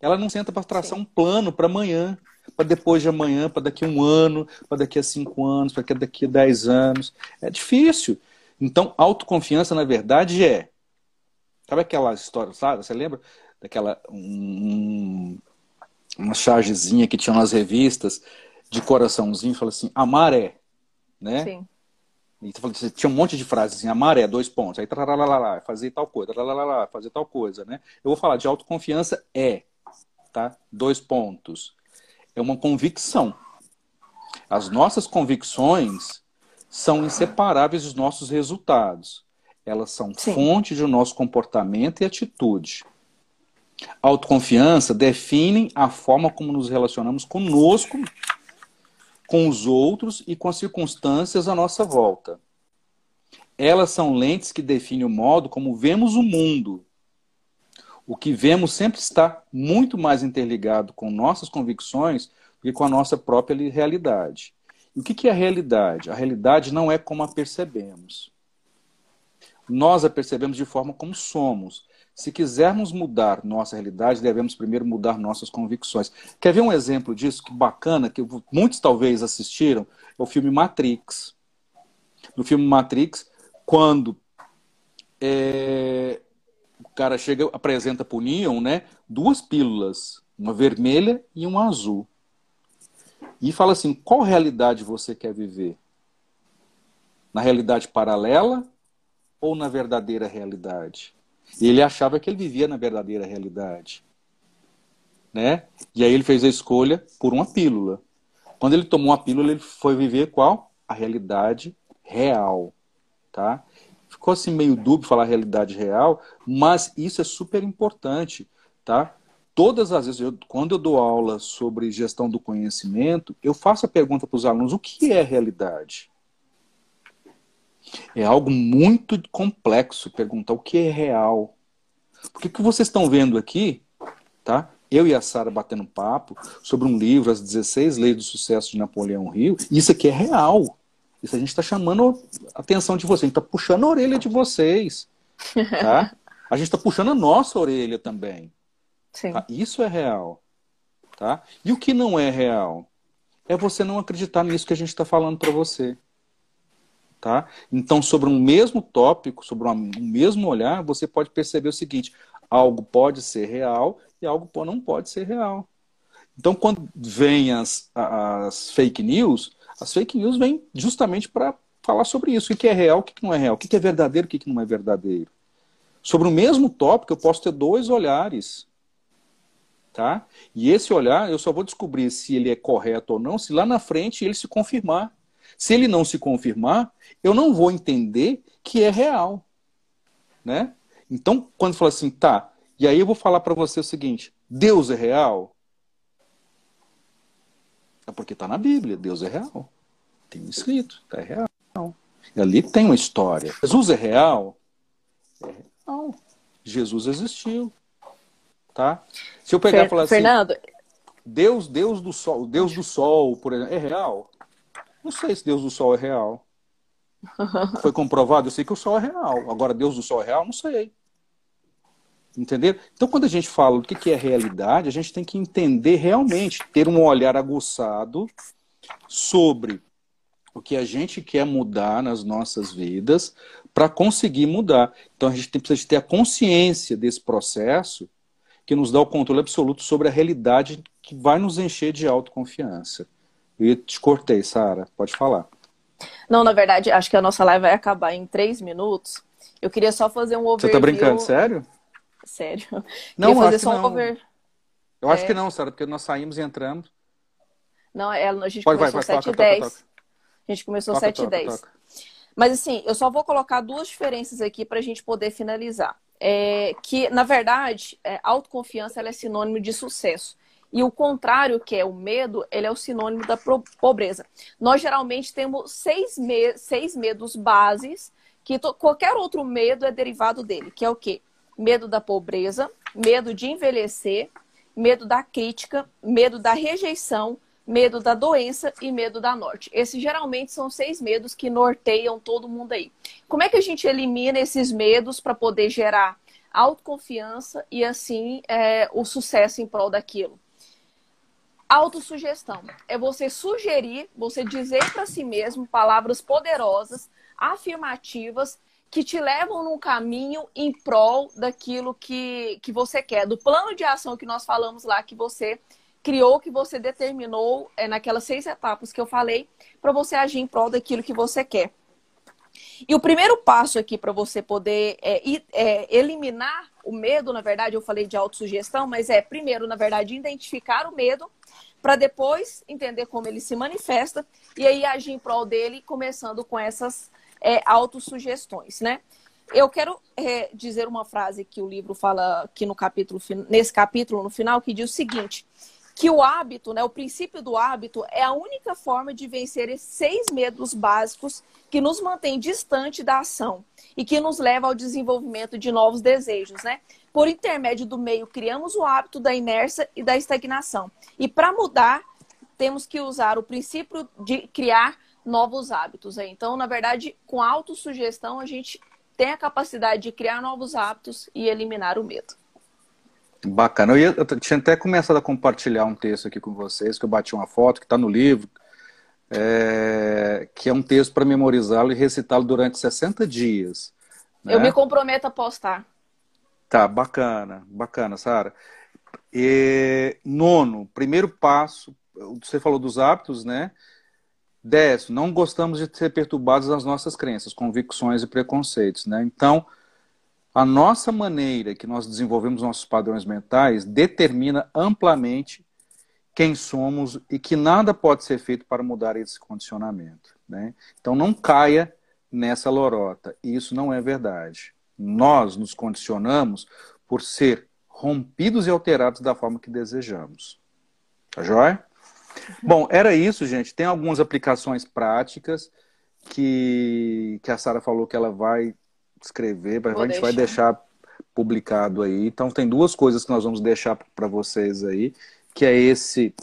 [SPEAKER 1] Ela não senta para traçar Sim. um plano para amanhã, para depois de amanhã, para daqui a um ano, para daqui a cinco anos, para daqui a dez anos. É difícil. Então, autoconfiança, na verdade, é. Sabe aquela história, sabe? Você lembra daquela. Um, uma chargezinha que tinha nas revistas de coraçãozinho, fala assim: amar é. Né? Sim. E você tinha um monte de frases assim, amar é, dois pontos, aí lá fazer tal coisa, lá fazer tal coisa, né? Eu vou falar de autoconfiança é tá? Dois pontos. É uma convicção. As nossas convicções são inseparáveis dos nossos resultados. Elas são Sim. fonte do nosso comportamento e atitude. Autoconfiança definem a forma como nos relacionamos conosco, com os outros e com as circunstâncias à nossa volta. Elas são lentes que definem o modo como vemos o mundo o que vemos sempre está muito mais interligado com nossas convicções do que com a nossa própria realidade. E o que é a realidade? A realidade não é como a percebemos. Nós a percebemos de forma como somos. Se quisermos mudar nossa realidade, devemos primeiro mudar nossas convicções. Quer ver um exemplo disso que bacana, que muitos talvez assistiram? É o filme Matrix. No filme Matrix, quando é, o cara chega, apresenta para o Neon, né, duas pílulas, uma vermelha e uma azul. E fala assim: qual realidade você quer viver? Na realidade paralela ou na verdadeira realidade? E ele achava que ele vivia na verdadeira realidade. Né? E aí ele fez a escolha por uma pílula. Quando ele tomou a pílula, ele foi viver qual? A realidade real. Tá? Ficou assim meio dúbio falar realidade real, mas isso é super importante, tá? Todas as vezes, eu, quando eu dou aula sobre gestão do conhecimento, eu faço a pergunta para os alunos: o que é realidade? É algo muito complexo perguntar o que é real. Porque o que vocês estão vendo aqui, tá? Eu e a Sara batendo papo sobre um livro, As 16 Leis do Sucesso de Napoleão Rio, isso aqui é real. Isso a gente está chamando a atenção de vocês, a gente está puxando a orelha de vocês. Tá? A gente está puxando a nossa orelha também. Tá? Isso é real. Tá? E o que não é real? É você não acreditar nisso que a gente está falando para você. Tá? Então, sobre um mesmo tópico, sobre um mesmo olhar, você pode perceber o seguinte: algo pode ser real e algo não pode ser real. Então, quando vem as, as fake news, as fake news vêm justamente para falar sobre isso. O que é real, o que não é real, o que é verdadeiro, o que não é verdadeiro. Sobre o mesmo tópico, eu posso ter dois olhares. Tá? E esse olhar, eu só vou descobrir se ele é correto ou não, se lá na frente ele se confirmar. Se ele não se confirmar, eu não vou entender que é real. Né? Então, quando fala assim, tá, e aí eu vou falar para você o seguinte: Deus é real? É porque está na Bíblia, Deus é real. Tem escrito, é real. Ali tem uma história. Jesus é real? É real. Jesus existiu. Tá? Se eu pegar e falar assim. Fernando. Deus, Deus do sol, Deus do sol, por exemplo, é real? Não sei se Deus do sol é real. <laughs> Foi comprovado, eu sei que o sol é real. Agora, Deus do sol é real? Não sei. Entender? Então, quando a gente fala do que é realidade, a gente tem que entender realmente, ter um olhar aguçado sobre o que a gente quer mudar nas nossas vidas para conseguir mudar. Então a gente precisa ter a consciência desse processo que nos dá o controle absoluto sobre a realidade que vai nos encher de autoconfiança. E te cortei, Sara, pode falar.
[SPEAKER 2] Não, na verdade, acho que a nossa live vai acabar em três minutos. Eu queria só fazer um overview.
[SPEAKER 1] Você tá brincando, sério?
[SPEAKER 2] Sério. <laughs>
[SPEAKER 1] Não, queria fazer só um não. over. Eu acho que é. não, Sara, porque nós saímos e entramos.
[SPEAKER 2] Não, é, a gente pode, começou às 7h10. A gente começou toca, 7 e 10. Mas assim, eu só vou colocar duas diferenças aqui para a gente poder finalizar. É, que, na verdade, é, autoconfiança é sinônimo de sucesso. E o contrário, que é o medo, ele é o sinônimo da pobreza. Nós geralmente temos seis, me seis medos bases, que qualquer outro medo é derivado dele, que é o quê? Medo da pobreza, medo de envelhecer, medo da crítica, medo da rejeição, medo da doença e medo da morte. Esses geralmente são seis medos que norteiam todo mundo aí. Como é que a gente elimina esses medos para poder gerar autoconfiança e assim é, o sucesso em prol daquilo? Autossugestão é você sugerir, você dizer para si mesmo palavras poderosas, afirmativas que te levam num caminho em prol daquilo que, que você quer, do plano de ação que nós falamos lá que você criou, que você determinou é, naquelas seis etapas que eu falei, para você agir em prol daquilo que você quer. E o primeiro passo aqui para você poder é, é, eliminar o medo, na verdade, eu falei de autossugestão, mas é primeiro, na verdade, identificar o medo, para depois entender como ele se manifesta e aí agir em prol dele, começando com essas é, autossugestões, né? Eu quero é, dizer uma frase que o livro fala aqui no capítulo, nesse capítulo, no final, que diz o seguinte: que o hábito, né, o princípio do hábito, é a única forma de vencer esses seis medos básicos que nos mantém distante da ação e que nos leva ao desenvolvimento de novos desejos, né? Por intermédio do meio, criamos o hábito da inércia e da estagnação. E para mudar, temos que usar o princípio de criar novos hábitos. Então, na verdade, com autossugestão, a gente tem a capacidade de criar novos hábitos e eliminar o medo.
[SPEAKER 1] Bacana. Eu, eu tinha até começado a compartilhar um texto aqui com vocês, que eu bati uma foto, que está no livro, é, que é um texto para memorizá-lo e recitá-lo durante 60 dias.
[SPEAKER 2] Né? Eu me comprometo a postar.
[SPEAKER 1] Tá, bacana, bacana, Sara. Nono, primeiro passo, você falou dos hábitos, né? Décimo, não gostamos de ser perturbados nas nossas crenças, convicções e preconceitos, né? Então, a nossa maneira que nós desenvolvemos nossos padrões mentais determina amplamente quem somos e que nada pode ser feito para mudar esse condicionamento, né? Então, não caia nessa lorota. Isso não é verdade. Nós nos condicionamos por ser rompidos e alterados da forma que desejamos. Tá joia? Bom, era isso, gente. Tem algumas aplicações práticas que, que a Sara falou que ela vai escrever, Vou a gente deixar. vai deixar publicado aí. Então tem duas coisas que nós vamos deixar para vocês aí, que é esse,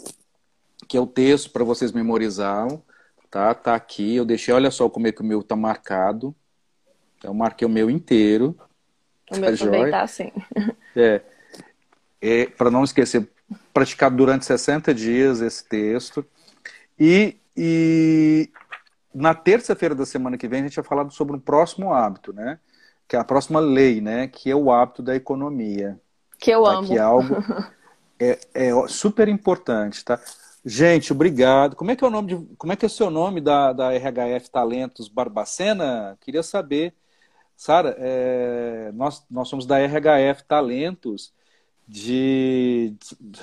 [SPEAKER 1] que é o texto para vocês memorizarem, tá? Tá aqui. Eu deixei, olha só como é que o meu tá marcado. Eu marquei o meu inteiro.
[SPEAKER 2] O meu tá também tá assim. <laughs>
[SPEAKER 1] É. é para não esquecer, praticado durante 60 dias esse texto. E, e na terça-feira da semana que vem a gente vai falar sobre um próximo hábito, né? Que é a próxima lei, né? Que é o hábito da economia.
[SPEAKER 2] Que eu tá? amo.
[SPEAKER 1] Que é algo <laughs> é, é super importante, tá? Gente, obrigado. Como é que é o nome de, como é que é o seu nome da, da RHF Talentos Barbacena? Queria saber. Sara, é, nós, nós somos da RHF Talentos de,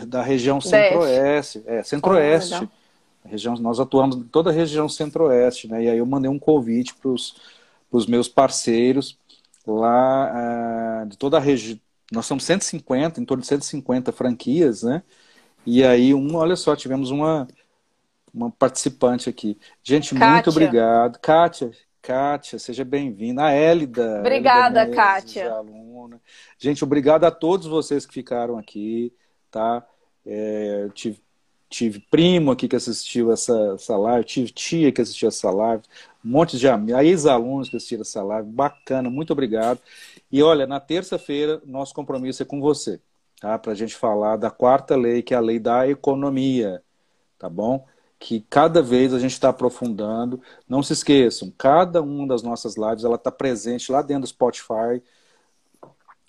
[SPEAKER 1] da região centro-oeste. É, centro-oeste. Oh, região, nós atuamos em toda a região centro-oeste, né? E aí eu mandei um convite para os meus parceiros lá uh, de toda a região. Nós somos 150, em torno de 150 franquias, né? E aí, um, olha só, tivemos uma, uma participante aqui. Gente, Kátia. muito obrigado. Kátia, Kátia, seja bem-vinda. A Hélida.
[SPEAKER 2] Obrigada, Hélida Kátia.
[SPEAKER 1] Aluna. Gente, obrigado a todos vocês que ficaram aqui, tá? É, tive, tive primo aqui que assistiu essa, essa live, tive tia que assistiu essa live, um monte de ex-alunos que assistiram essa live, bacana, muito obrigado. E olha, na terça-feira, nosso compromisso é com você, tá? Para a gente falar da quarta lei, que é a lei da economia, tá bom? que cada vez a gente está aprofundando. Não se esqueçam, cada uma das nossas lives ela está presente lá dentro do Spotify,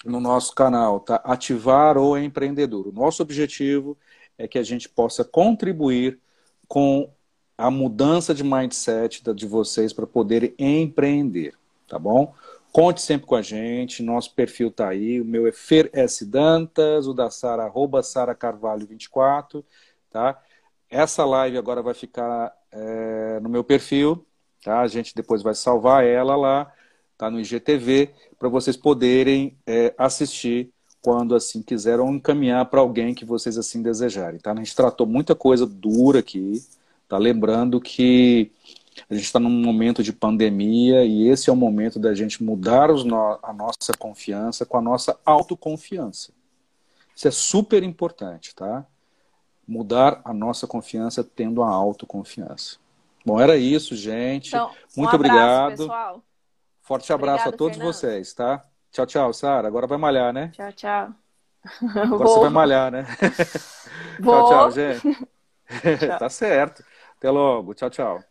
[SPEAKER 1] no nosso canal, tá? Ativar o empreendedor. O nosso objetivo é que a gente possa contribuir com a mudança de mindset de vocês para poderem empreender, tá bom? Conte sempre com a gente, nosso perfil tá aí, o meu é Fer S. Dantas, o da Sara, arroba Sara Carvalho 24, tá? Essa live agora vai ficar é, no meu perfil, tá? A gente depois vai salvar ela lá, tá no IGTV, para vocês poderem é, assistir quando assim quiserem ou encaminhar para alguém que vocês assim desejarem, tá? A gente tratou muita coisa dura aqui, tá? Lembrando que a gente está num momento de pandemia e esse é o momento da gente mudar no a nossa confiança com a nossa autoconfiança. Isso é super importante, tá? Mudar a nossa confiança tendo a autoconfiança. Bom, era isso, gente. Então, Muito um abraço, obrigado. Pessoal. Forte abraço Obrigado, a todos Fernando. vocês, tá? Tchau, tchau, Sara. Agora vai malhar, né?
[SPEAKER 2] Tchau, tchau.
[SPEAKER 1] Agora Vou. você vai malhar, né? <laughs> tchau, tchau, gente. <laughs> tá certo. Até logo. Tchau, tchau.